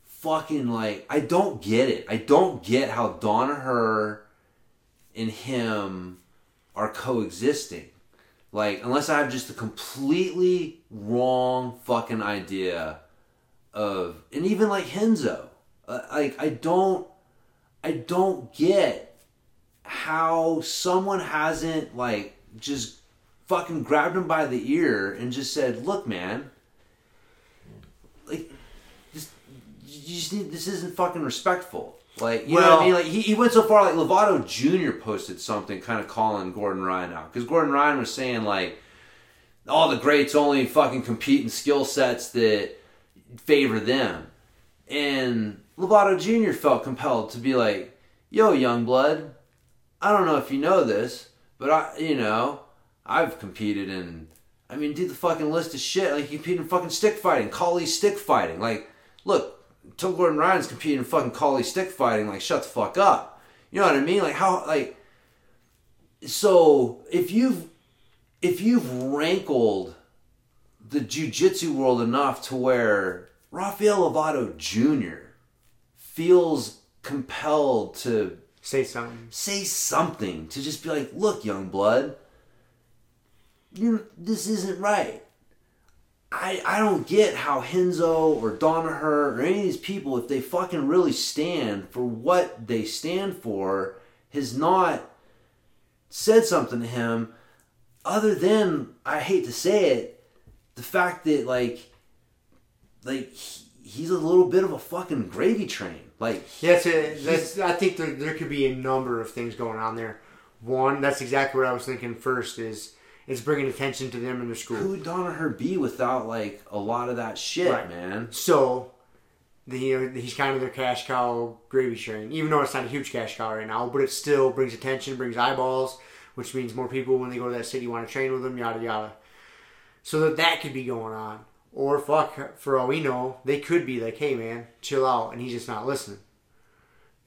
fucking like I don't get it. I don't get how Danaher and him are coexisting. Like unless I have just a completely wrong fucking idea of and even like Renzo. Uh, like I don't I don't get how someone hasn't like just fucking grabbed him by the ear and just said, "Look, man, like, just, you just need, this isn't fucking respectful." Like, you know what I mean? Like, he, he went so far. Like, Lovato Jr. posted something, kind of calling Gordon Ryan out because Gordon Ryan was saying like, all the greats only fucking compete in skill sets that favor them, and Lovato Jr. felt compelled to be like, "Yo, young blood." I don't know if you know this, but I, you know, I've competed in. I mean, do the fucking list of shit. Like, you compete in fucking stick fighting, Kali stick fighting. Like, look, until Gordon Ryan's competing in fucking Kali stick fighting, like, shut the fuck up. You know what I mean? Like, how, like, so if you've, if you've rankled the jujitsu world enough to where Rafael Lovato Jr. feels compelled to say something. say something to just be like, look, young blood, you this isn't right. I I don't get how Renzo or Danaher or any of these people, if they fucking really stand for what they stand for, has not said something to him other than I hate to say it, the fact that like like he's a little bit of a fucking gravy train. Like that's it. That's, I think there, there could be a number of things going on there. One, that's exactly what I was thinking first is it's bringing attention to them in their school. who would Danaher be without like a lot of that shit, Right. man? So, the, you know, he's kind of their cash cow gravy train, even though it's not a huge cash cow right now, but it still brings attention, brings eyeballs, which means more people when they go to that city want to train with them, yada yada. So that that could be going on. Or fuck, for all we know, they could be like, "Hey man, chill out," and he's just not listening.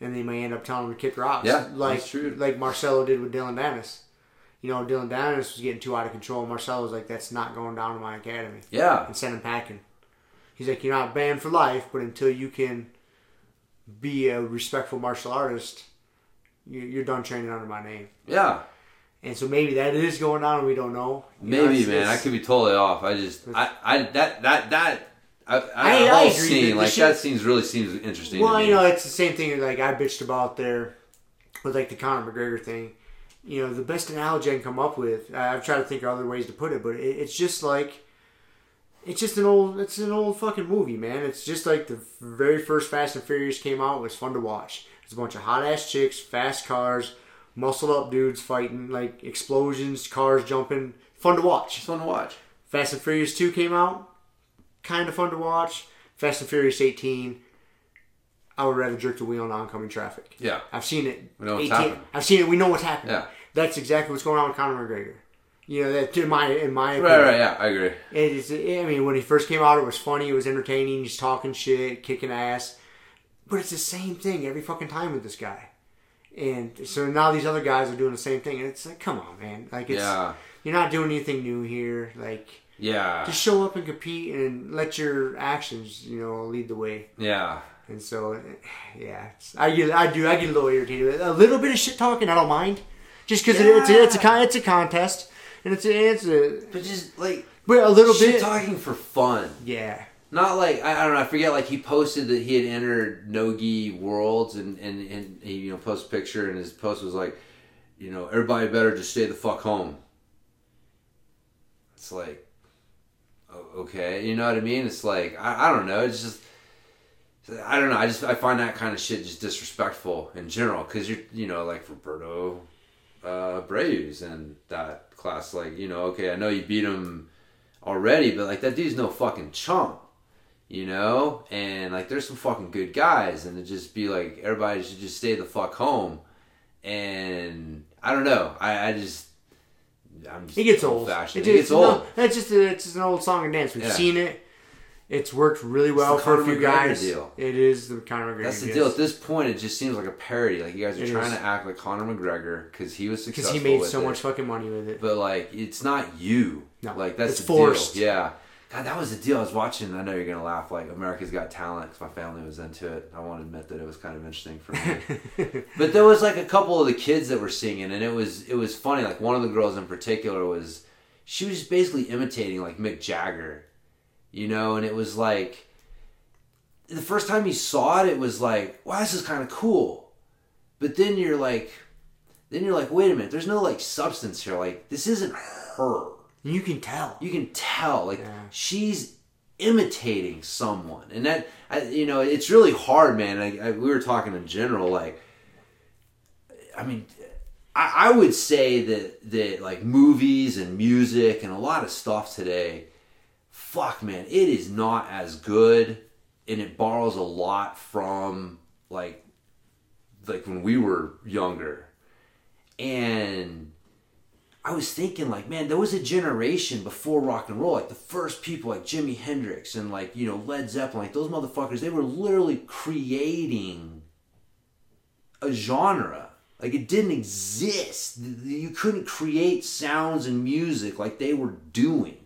And they may end up telling him to kick rocks. Yeah, like that's true. like Marcelo did with Dylan Dennis. You know, Dylan Dennis was getting too out of control. Marcelo was like, "That's not going down to my academy," Yeah, and sent him packing. He's like, "You're not banned for life, but until you can be a respectful martial artist, you- you're done training under my name." yeah. And so maybe that is going on, and we don't know. You know, Maybe, it's- man. I could be totally off. I just, I, I, that, that, that. I, I, I- I agree. scene, like shit- that seems really seems interesting. Well, to me. you know, it's the same thing like I bitched about there with like the Conor McGregor thing. You know, the best analogy I can come up with, I've tried to think of other ways to put it, but it, it's just like it's just an old it's an old fucking movie, man. It's just like the very first Fast and Furious came out, it was fun to watch. It's a bunch of hot ass chicks, fast cars, muscle up dudes fighting, like explosions, cars jumping, fun to watch. just want to watch. Fast and Furious 2 came out. Kind of fun to watch. Fast and Furious 18. I would rather jerk the wheel in oncoming traffic. Yeah. I've seen it. We know what's 18 happening. I've seen it. We know what's happening. Yeah. That's exactly what's going on with Conor McGregor. You know, that in my in my Right, opinion, right, yeah, I agree. it is. I mean, when he first came out, it was funny. It was entertaining. He's talking shit, kicking ass. But it's the same thing every fucking time with this guy. And so now these other guys are doing the same thing, and it's like, come on, man! Like, it's Yeah. you're not doing anything new here. Like, Yeah, just show up and compete and let your actions, you know, lead the way. yeah, And so, [SIGHS] yeah, I get, I do, I get a little irritated. A little bit of shit talking, I don't mind, just because it's a, it's a it's a contest, and it's a, it's a, but just like but a little shit bit, talking for fun. yeah, Not like I, I don't know. I forget. Like he posted that he had entered Nogi Worlds, and and and he you know posted a picture, and his post was like, you know, everybody better just stay the fuck home. It's like, okay, you know what I mean? It's like I, I don't know. It's just I don't know. I just I find that kind of shit just disrespectful in general because you're you know like Roberto uh, Breus and that class. Like you know, okay, I know you beat him already, but like that dude's no fucking chump, you know. And like there's some fucking good guys, and to just be like everybody should just stay the fuck home. And I don't know. I, I just I'm just it gets old. old-fashioned. It, It gets no, old. That's just a, it's just an old song and dance. We've Yeah. seen it. It's worked really well for a few McGregor guys. deal. It is the Conor McGregor. That's the deal. At this point, it just seems like a parody. Like you guys are It trying is. to act like Conor McGregor because he was because successful. he made with so it. much fucking money with it. but like it's not you. No, like that's it's the forced. deal. Yeah. God, that was the deal. I was watching. I know you're gonna laugh. Like America's Got Talent, my family was into it. I won't admit that it was kind of interesting for me. [LAUGHS] but there was like a couple of the kids that were singing, and it was it was funny. Like one of the girls in particular was she was just basically imitating like Mick Jagger, you know, and it was like the first time you saw it, it was like, wow, this is kind of cool. But then you're like, then you're like, wait a minute, there's no like substance here. Like this isn't her. you can tell. You can tell, like Yeah. she's imitating someone, and that I, you know, it's really hard, man. I, I, we were talking in general, like, I mean, I, I would say that that like movies and music and a lot of stuff today, fuck, man, it is not as good, and it borrows a lot from like like when we were younger, and. I was thinking like, man, there was a generation before rock and roll, like the first people like Jimi Hendrix and like, you know, Led Zeppelin, like those motherfuckers, they were literally creating a genre. Like it didn't exist. You couldn't create sounds and music like they were doing.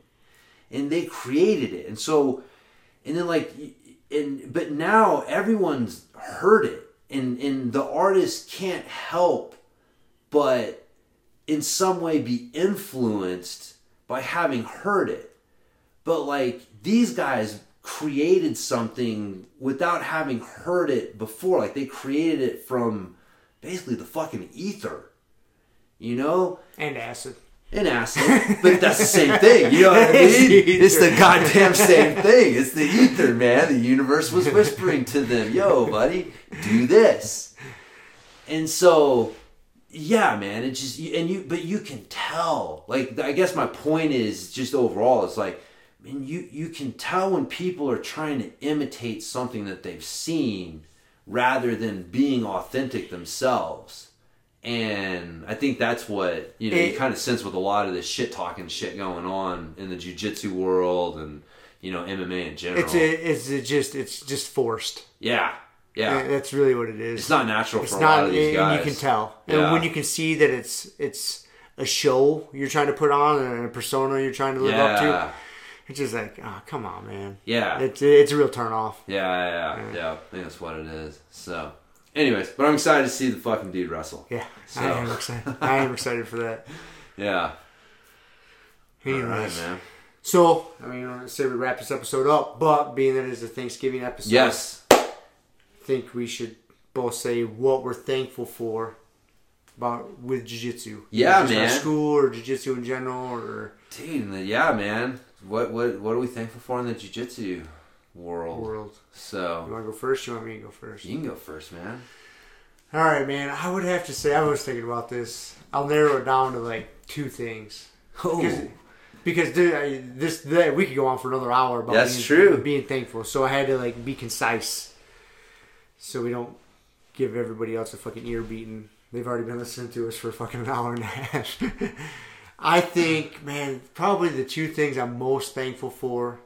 And they created it. And so and then like and but now everyone's heard it and and the artist can't help but in some way be influenced by having heard it. But like these guys created something without having heard it before. Like they created it from basically the fucking ether. You know? and acid. And acid, but that's the same thing. You know what I [LAUGHS] mean? It's the. It's the goddamn same thing. It's the ether, man. The universe was whispering to them, "Yo, buddy, do this." And so, yeah, man. It just and you, but you can tell. Like, I guess my point is just overall, it's like, I mean, you you can tell when people are trying to imitate something that they've seen rather than being authentic themselves. And I think that's what you know. you kind of sense with a lot of this shit talking shit going on in the jujitsu world and you know MMA in general. It's a, it's a just it's just forced. yeah, yeah. And That's really what it is. It's not natural It's for a not, lot of these and guys. you can tell, and when you can see that it's it's a show you're trying to put on and a persona you're trying to live up to. It's just like, oh, come on, man. Yeah. It's it's a real turn off. Yeah, yeah, yeah, yeah. I think that's what it is. So, anyways, but I'm excited to see the fucking dude wrestle. Yeah, So- I am excited. I am excited for that. [LAUGHS] Yeah. Anyways, right, man. So, I mean, I say we wrap this episode up, but being that it is a Thanksgiving episode, Yes. I think we should both say what we're thankful for about with jiu-jitsu. Yeah, Just man. school or jiu-jitsu in general, or Dude, yeah, man. What what what are we thankful for in the jiu-jitsu world? world. So You want to go first? You want me to go first? you can go first, man. All right, man. I would have to say I was thinking about this. I'll narrow it down to like two things. Because, Oh, because dude, I- this that we could go on for another hour about That's being, true. being thankful. So I had to like be concise, so we don't give everybody else a fucking ear beating. They've already been listening to us for fucking an [LAUGHS] hour and a half. [LAUGHS] I think, man, probably the two things I'm most thankful for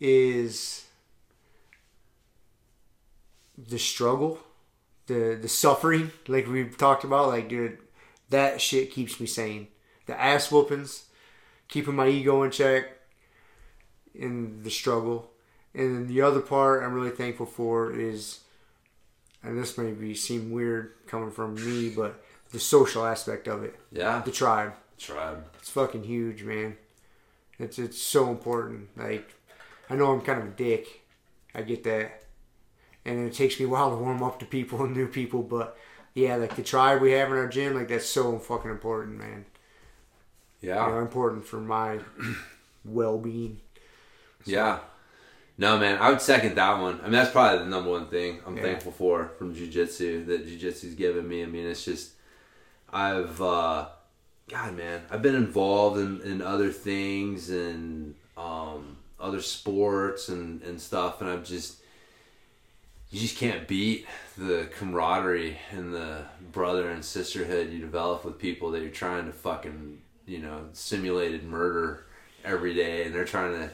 is the struggle, the the suffering, like we've talked about. Like, dude, that shit keeps me sane. The ass whoopings, keeping my ego in check, and the struggle. And then the other part I'm really thankful for is, and this may be seem weird coming from me, but the social aspect of it, yeah. the tribe. The Tribe. It's fucking huge, man. It's it's so important. Like, I know I'm kind of a dick. I get that, and it takes me a while to warm up to people and new people. But yeah, like the tribe we have in our gym, like that's so fucking important, man. Yeah. You know, important for my [CLEARS THROAT] well-being. Yeah. No, man, I would second that one. I mean, that's probably the number one thing I'm Yeah. thankful for from jujitsu that jujitsu's given me. I mean, it's just, I've, uh, God, man, I've been involved in, in other things and um, other sports and, and stuff, and I'm just, you just can't beat the camaraderie and the brother and sisterhood you develop with people that you're trying to fucking, you know, simulated murder every day, and they're trying to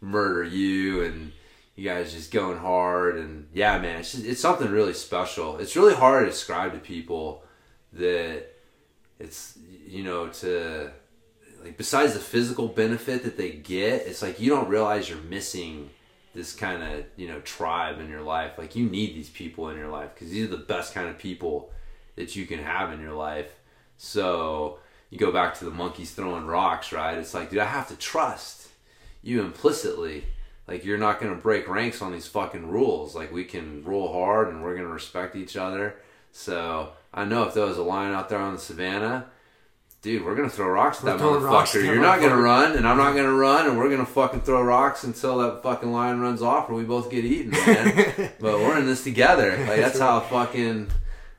murder you, and you guys just going hard, and yeah, man, it's just, it's something really special. It's really hard to describe to people that it's you know to like besides the physical benefit that they get, it's like you don't realize you're missing this kind of you know tribe in your life. Like you need these people in your life because these are the best kind of people that you can have in your life. So you go back to the monkeys throwing rocks, right? It's like, dude, I have to trust you implicitly. Like you're not gonna break ranks on these fucking rules. Like we can roll hard and we're gonna respect each other. So I know if there was a lion out there on the savannah, dude, we're gonna throw rocks at that motherfucker. You're not gonna run, and I'm not gonna run, and we're gonna fucking throw rocks until that fucking lion runs off, or we both get eaten, man. [LAUGHS] but we're in this together. Like that's how fucking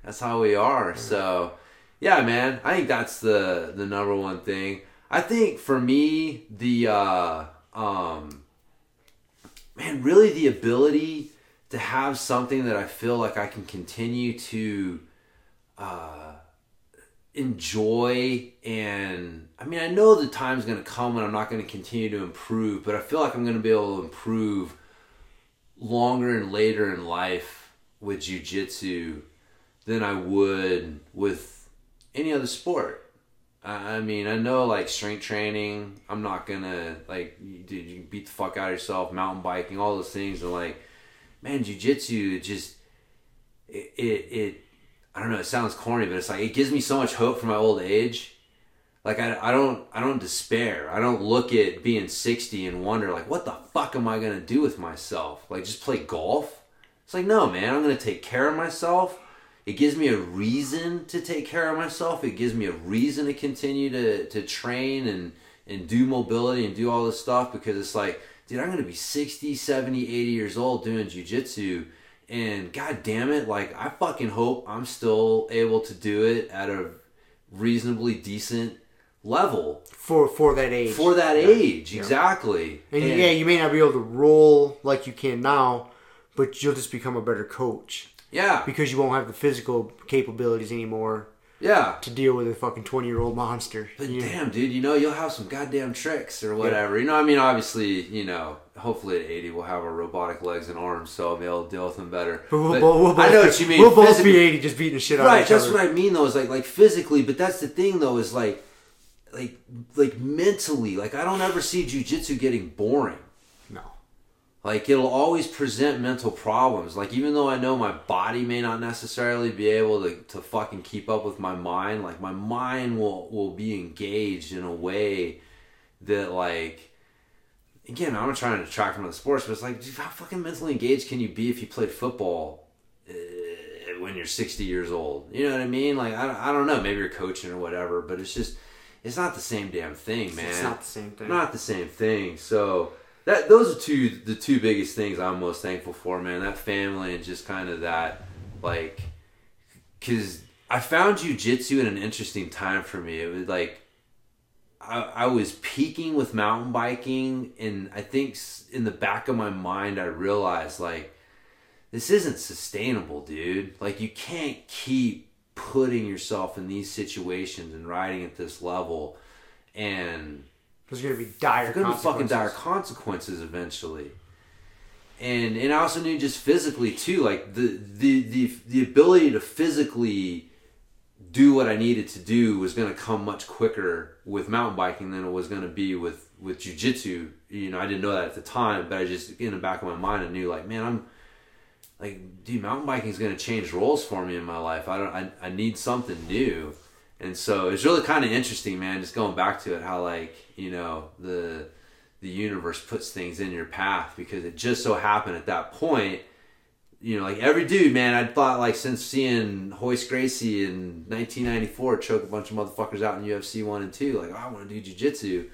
that's how we are. So yeah, man, I think that's the the number one thing. I think for me, the uh, um, man, really the ability to have something that I feel like I can continue to uh, enjoy and I mean I know the time's gonna come when I'm not gonna continue to improve, but I feel like I'm gonna be able to improve longer and later in life with jujitsu than I would with any other sport. I mean, I know like strength training. I'm not gonna like, dude. You beat the fuck out of yourself. Mountain biking, all those things, and like, man, jujitsu. It just, it, it, it. I don't know. It sounds corny, but it's like it gives me so much hope for my old age. Like I, I don't, I don't despair. I don't look at being 60 and wonder like, what the fuck am I gonna do with myself? Like just play golf? It's like no, man. I'm gonna take care of myself. It gives me a reason to take care of myself. It gives me a reason to continue to, to train and, and do mobility and do all this stuff because it's like, dude, I'm going to be 60, 70, 80 years old doing jujitsu. And god damn it, like, I fucking hope I'm still able to do it at a reasonably decent level for for that age. for that Yeah. age. Yeah. Exactly. And, And- yeah, you may not be able to roll like you can now, but you'll just become a better coach yeah. because you won't have the physical capabilities anymore Yeah. to deal with a fucking twenty year old monster. But You- damn, dude, you know, you'll have some goddamn tricks or whatever. You know, I mean, obviously, you know, hopefully at 80 we'll have our robotic legs and arms, so I'll be able to deal with them better. But we'll, But we'll both, I know what you mean. We'll both physically- be eighty, just beating the shit out right, that's what I mean, though, is like, like physically, but that's the thing, though, is like, like, like mentally, like, I don't ever see jujitsu getting boring. Like it'll always present mental problems. Like even though I know my body may not necessarily be able to, to fucking keep up with my mind, like my mind will will be engaged in a way that like again, I'm not trying to detract from the sports, but it's like, dude, how fucking mentally engaged can you be if you played football uh, when you're 60 years old? You know what I mean? Like, I, I don't know, maybe you're coaching or whatever, but it's just, it's not the same damn thing, man. It's not the same thing. Not the same thing. So that those are two the two biggest things I'm most thankful for, man. That family and just kind of that, like, because I found jujitsu in an interesting time for me. It was like I, I was peaking with mountain biking, and I think in the back of my mind, I realized like this isn't sustainable, dude. Like you can't keep putting yourself in these situations and riding at this level, and There's gonna be dire there's gonna be fucking dire consequences. eventually. And and I also knew just physically too, like the the the the ability to physically do what I needed to do was gonna come much quicker with mountain biking than it was gonna be with with jujitsu. You know, I didn't know that at the time, but I just in the back of my mind I knew like, man, I'm like, dude, mountain biking is gonna change roles for me in my life. I don't, I, I need something new, and so it's really kind of interesting, man. Just going back to it, how like you know the the universe puts things in your path because it just so happened at that point. You know, like every dude, man, I thought like since seeing Royce Gracie in 1994 choke a bunch of motherfuckers out in UFC one and two, like oh, I want to do jujitsu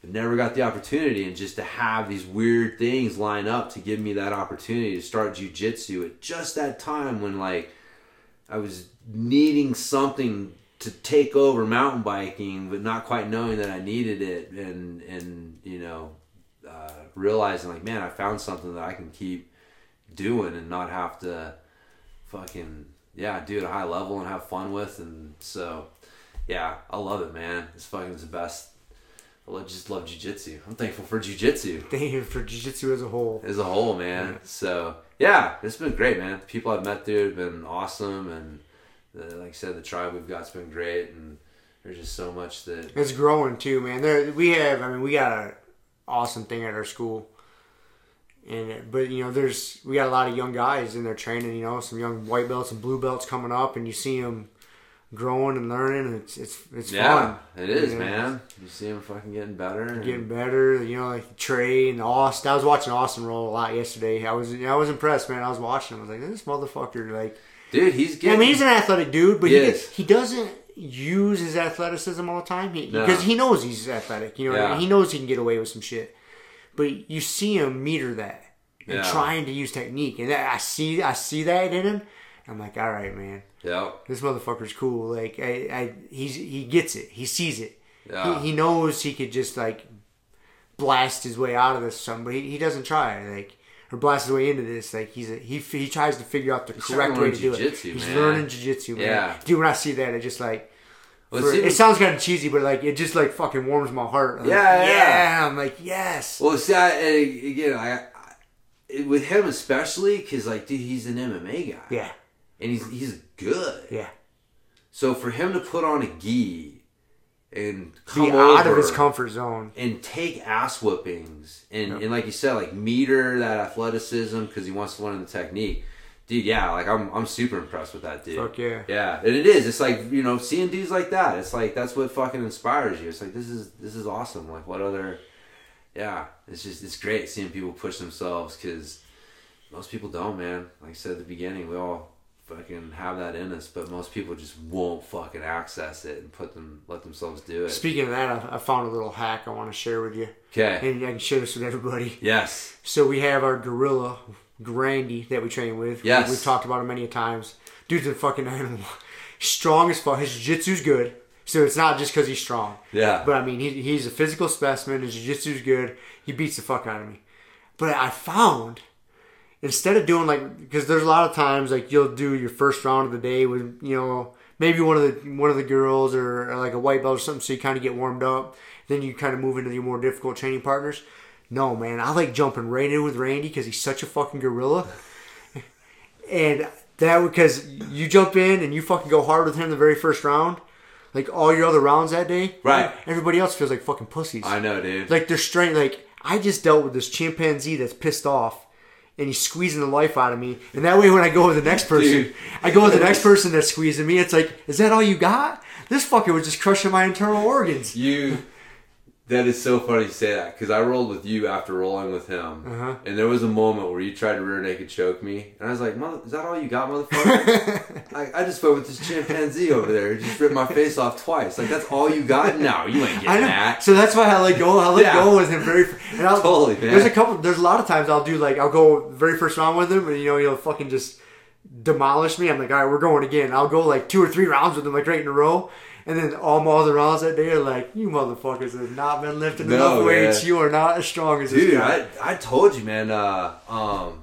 but never got the opportunity and just to have these weird things line up to give me that opportunity to start jujitsu at just that time when like I was needing something to take over mountain biking but not quite knowing that I needed it and and you know uh, realizing like man I found something that I can keep doing and not have to fucking yeah do it at a high level and have fun with and so yeah I love it man it's fucking the best I love- just love jujitsu. I'm thankful for jujitsu [LAUGHS] Thank you for jiu-jitsu as a whole. as a whole, man. So yeah, it's been great, man. The people I've met there have been awesome, and the, like I said, the tribe we've got's been great, and there's just so much that It's growing too, man. There we have. I mean, we got an awesome thing at our school, and but you know, there's we got a lot of young guys in there training. You know, some young white belts and blue belts coming up, and you see them growing and learning. And it's it's it's yeah, fun. it is, Yeah. man. You see them fucking getting better. and- Getting better, you know, like Trey and Austin. I was watching Austin roll a lot yesterday. I was, I was impressed, man. I was watching. him. I was like, this motherfucker, like, dude, he's getting. I mean, he's an athletic dude, but He he, he doesn't use his athleticism all the time No. because he knows he's athletic. You know, what I mean? he knows he can get away with some shit. But you see him meter that and Yeah. trying to use technique, and I see, I see that in him. I'm like, all right, man, Yep. this motherfucker's cool. Like, I, I he's he gets it, he sees it. Yeah. He, he knows he could just like blast his way out of this or something, but he, he doesn't try. Like. Or blast his way into this, like he's a, he he tries to figure out the He's correct way to do it. He's man. learning jujitsu, man. Yeah. Dude, when I see that, it just like Well, for- it sounds kind of cheesy, but like it just like fucking warms my heart. I'm like, Yeah, yeah. I'm like, yes. Well, see, I, again, I, I with him especially because like, dude, he's an MMA guy, Yeah, and he's he's good. yeah. So for him to put on a gi and Be out of his comfort zone. and take ass whoopings and, Yep. and like you said, like meter that athleticism because he wants to learn the technique. Dude, yeah, like I'm I'm super impressed with that dude. Fuck yeah. Yeah, and it is. It's like you know, seeing dudes like that. It's like that's what fucking inspires you. It's like this is this is awesome. Like what other? Yeah, it's just it's great seeing people push themselves because most people don't, man. Like I said at the beginning, we all fucking have that in us, but most people just won't fucking access it and put them let themselves do it. Speaking of that, I, I found a little hack I want to share with you, Okay. and I can share this with everybody. Yes. So we have our gorilla, Randy, that we train with. Yes. We, have talked about him many times. Dude's a fucking animal. [LAUGHS] Strong as fuck. His jiu-jitsu's good. So it's not just because he's strong. Yeah. But I mean, he, he's a physical specimen. His jiu-jitsu's good. He beats the fuck out of me. But I found instead of doing like because there's a lot of times like you'll do your first round of the day with you know maybe one of the one of the girls or, or like a white belt or something, so you kind of get warmed up. Then you kind of move into your more difficult training partners. No, man, I like jumping right in with Randy because he's such a fucking gorilla. and that because you jump in and you fucking go hard with him the very first round, like all your other rounds that day, Right. Everybody else feels like fucking pussies. I know, dude. Like they're straight. Like I just dealt with this chimpanzee that's pissed off, and he's squeezing the life out of me. And that way, when I go with the next person, Dude. I go with the next person that's squeezing me. It's like, is that all you got? This fucker was just crushing my internal organs. you That is so funny to say that because I rolled with you after rolling with him, Uh-huh. and there was a moment where you tried to rear naked choke me, and I was like, Mother, "Is that all you got, motherfucker?" [LAUGHS] I, I just went with this chimpanzee over there, just ripped my face off twice. Like that's all you got? No, you ain't getting that. So that's why I let go. I let Yeah. go with him very. And I'll, Totally, man. There's a couple. There's a lot of times I'll do like I'll go very first round with him, and you know he'll fucking just demolish me. I'm like, all right, we're going again. I'll go like two or three rounds with him like right in a row. And then all my other rounds that day are like, you motherfuckers have not been lifting No, enough weights. You are not as strong as this Dude, guy. I, I told you, man. Uh, um,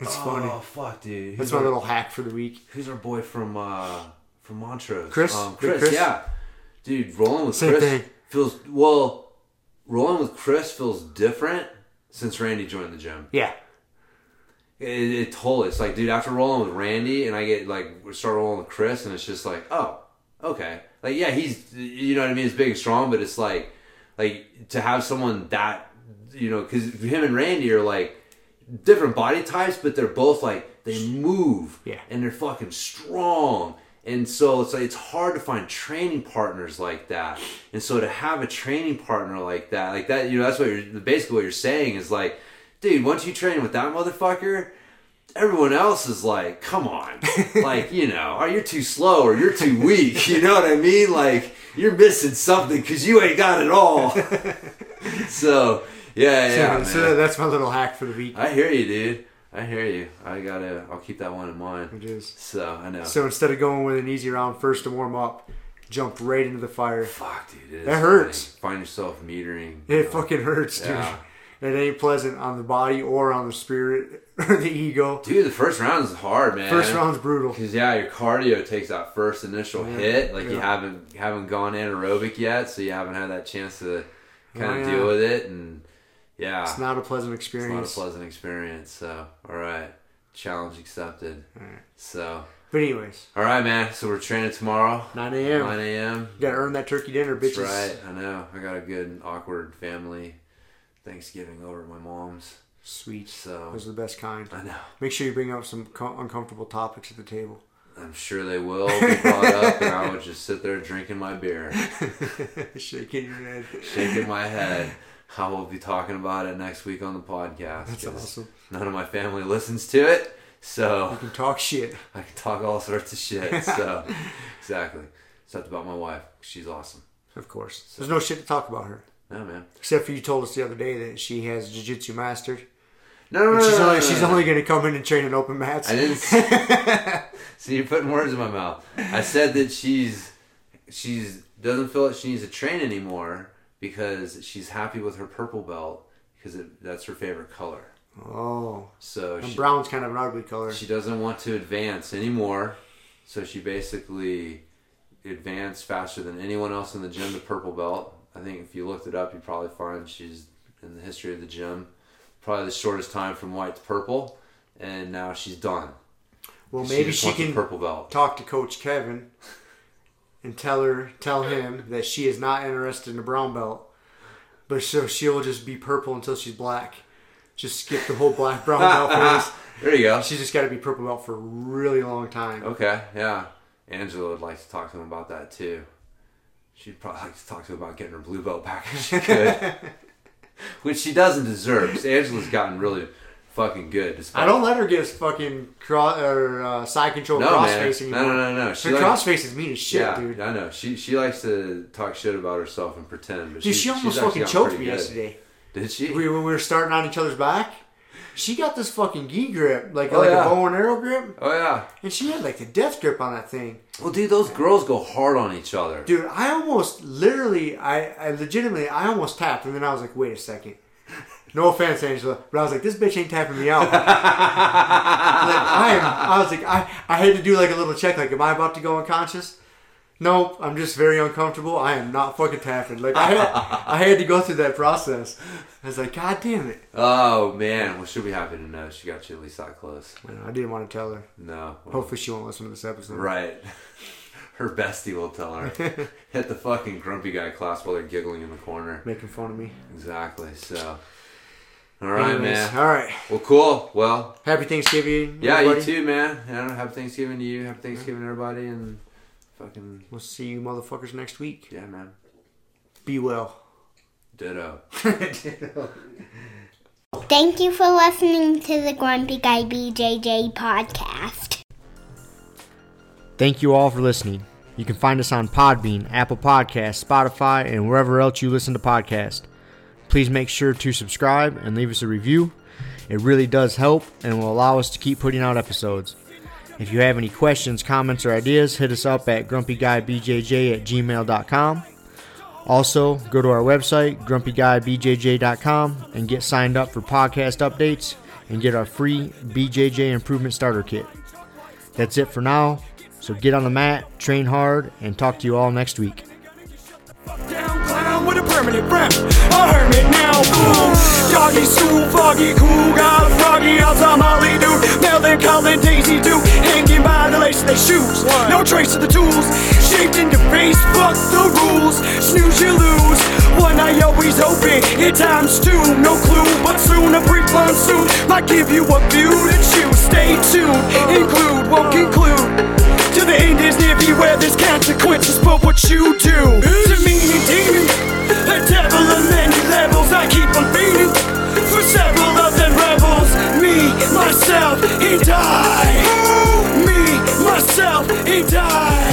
It's oh, funny. Oh fuck, dude. That's Who's my little hack for the week. Who's our boy from uh from Montrose? Chris? Um, Chris, Chris? yeah. Dude, rolling with Same Chris thing. feels well. Rolling with Chris feels different since Randy joined the gym. Yeah. It, it totally. It's like, dude, after rolling with Randy and I get like start rolling with Chris, and it's just like, oh, okay. Like, yeah, he's you know what I mean. He's big and strong, but it's like, like to have someone that you know, because him and Randy are like different body types, but they're both like they move, Yeah. and they're fucking strong. And so it's like it's hard to find training partners like that. And so to have a training partner like that, like that, you know, that's what you're basically what you're saying is like, dude, once you train with that motherfucker, everyone else is like, come on, like you know, or you're too slow or you're too weak. [LAUGHS] You know what I mean? Like you're missing something because you ain't got it all. [LAUGHS] so yeah, yeah, so, so that's my little hack for the week. I hear you, dude. I hear you. I gotta. I'll keep that one in mind. It is. So I know. So instead of going with an easy round first to warm up, jump right into the fire. Fuck, dude. That hurts. funny. Find yourself metering. It fucking hurts, dude. Yeah. It ain't pleasant on the body or on the spirit [LAUGHS] the ego. Dude, the first round is hard, man. First round's brutal. Because yeah, your cardio takes that first initial Yeah, hit. Like you haven't haven't gone anaerobic yet, so you haven't had that chance to kind Oh, of yeah. deal with it. And yeah, It's not a pleasant experience. it's not a pleasant experience. So all right, challenge accepted. Alright. So But anyways, all right, man. So we're training tomorrow, 9 a.m. 9 a.m. You gotta earn that turkey dinner, bitches. That's right. I know. I got a good awkward family Thanksgiving over at my mom's. Sweet. So Those are the best kind. I know. Make sure you bring up some co- uncomfortable topics at the table. I'm sure they will be brought up, and I would just sit there drinking my beer, [LAUGHS] Shaking your head. shaking my head. I will be talking about it next week on the podcast. That's awesome. None of my family listens to it, so You can talk shit. I can talk all sorts of shit. So exactly, except about my wife. She's awesome. Of course. There's no shit to talk about her. No man. Except for you told us the other day that she has jiu-jitsu mastered. No, no, no. She's no, only no, she's only going to come in and train in open mats. I didn't. [LAUGHS] See, you're putting words in my mouth. I said that she's she's doesn't feel like she needs to train anymore because she's happy with her purple belt because it, that's her favorite color. Oh, So and she, brown's kind of an ugly color. she doesn't want to advance anymore. So she basically advanced faster than anyone else in the gym to purple belt. I think if you looked it up, you'd probably find she's in the history of the gym probably the shortest time from white to purple, and now she's done. Well, maybe she can purple belt. talk to Coach Kevin and tell her, tell him that she is not interested in a brown belt, but so she'll just be purple until she's black. Just skip the whole black brown belt [LAUGHS] phase. There you go. She's just got to be purple belt for a really long time. Okay, yeah. Angela would like to talk to him about that too. She'd probably like to talk to him about getting her blue belt back if she could. [LAUGHS] [LAUGHS] Which she doesn't deserve, Angela's gotten really fucking good. I don't let her get fucking cross or uh, side control no, cross man. face No, anymore. no, no, no. She Her likes- cross face is mean as shit, yeah, dude. I know. She she likes to talk shit about herself and pretend. But Dude, she, she almost fucking choked me good. yesterday. Did she? We, when we were starting on each other's back, she got this fucking gi grip, like Oh, like yeah. a bow and arrow grip, oh yeah. and she had like the death grip on that thing. Well, dude, those girls go hard on each other. Dude, I almost literally, I, I legitimately, I almost tapped, and then I was like, wait a second. No offense, Angela, but I was like, this bitch ain't tapping me out. [LAUGHS] like, I am, I was like, I, I had to do like a little check, like, am I about to go unconscious? Nope, I'm just very uncomfortable. I am not fucking tapping. Like, I had, I had to go through that process. I was like, God damn it. Oh man, well she'll be happy to know she got you at least that close. I know, I didn't want to tell her. No. well, Hopefully, she won't listen to this episode. Right. [LAUGHS] Her bestie will tell her. [LAUGHS] Hit the fucking grumpy guy class while they're giggling in the corner. Making fun of me. Exactly. So. All right, Anyways, man. All right. Well, cool. Well, Happy Thanksgiving. yeah, everybody. you too, man. Yeah, happy Thanksgiving to you. Happy Thanksgiving, everybody, and fucking We'll see you motherfuckers next week. yeah, man. Be well. Ditto. [LAUGHS] Thank you for listening to the Grumpy Guy BJJ podcast. Thank you all for listening. You can find us on Podbean, Apple Podcasts, Spotify, and wherever else you listen to podcasts. Please make sure to subscribe and leave us a review. It really does help and will allow us to keep putting out episodes. If you have any questions, comments, or ideas, hit us up at grumpyguybjj at gmail.com. Also, go to our website, grumpyguybjj.com, and get signed up for podcast updates and get our free BJJ Improvement Starter Kit. That's it for now. So get on the mat, train hard, and talk to you all next week. Down with a permanent rep. A hermit now, boom. Doggy school, foggy, cool, got a froggy outside Molly dude. Melancholy Daisy dude, hanging by the lace of their shoes. No trace of the tools, shaped in your face, fuck the rules. Snooze, you lose. One eye always open, in times two. No clue, but soon a brief monsoon might give you a view to choose. Stay tuned, include, won't uh. conclude the end is near beware there's consequences for what you do. It's a meaning demon, a devil on many levels. I keep on beating for several of them rebels. Me, myself, he died. Me, myself, he died.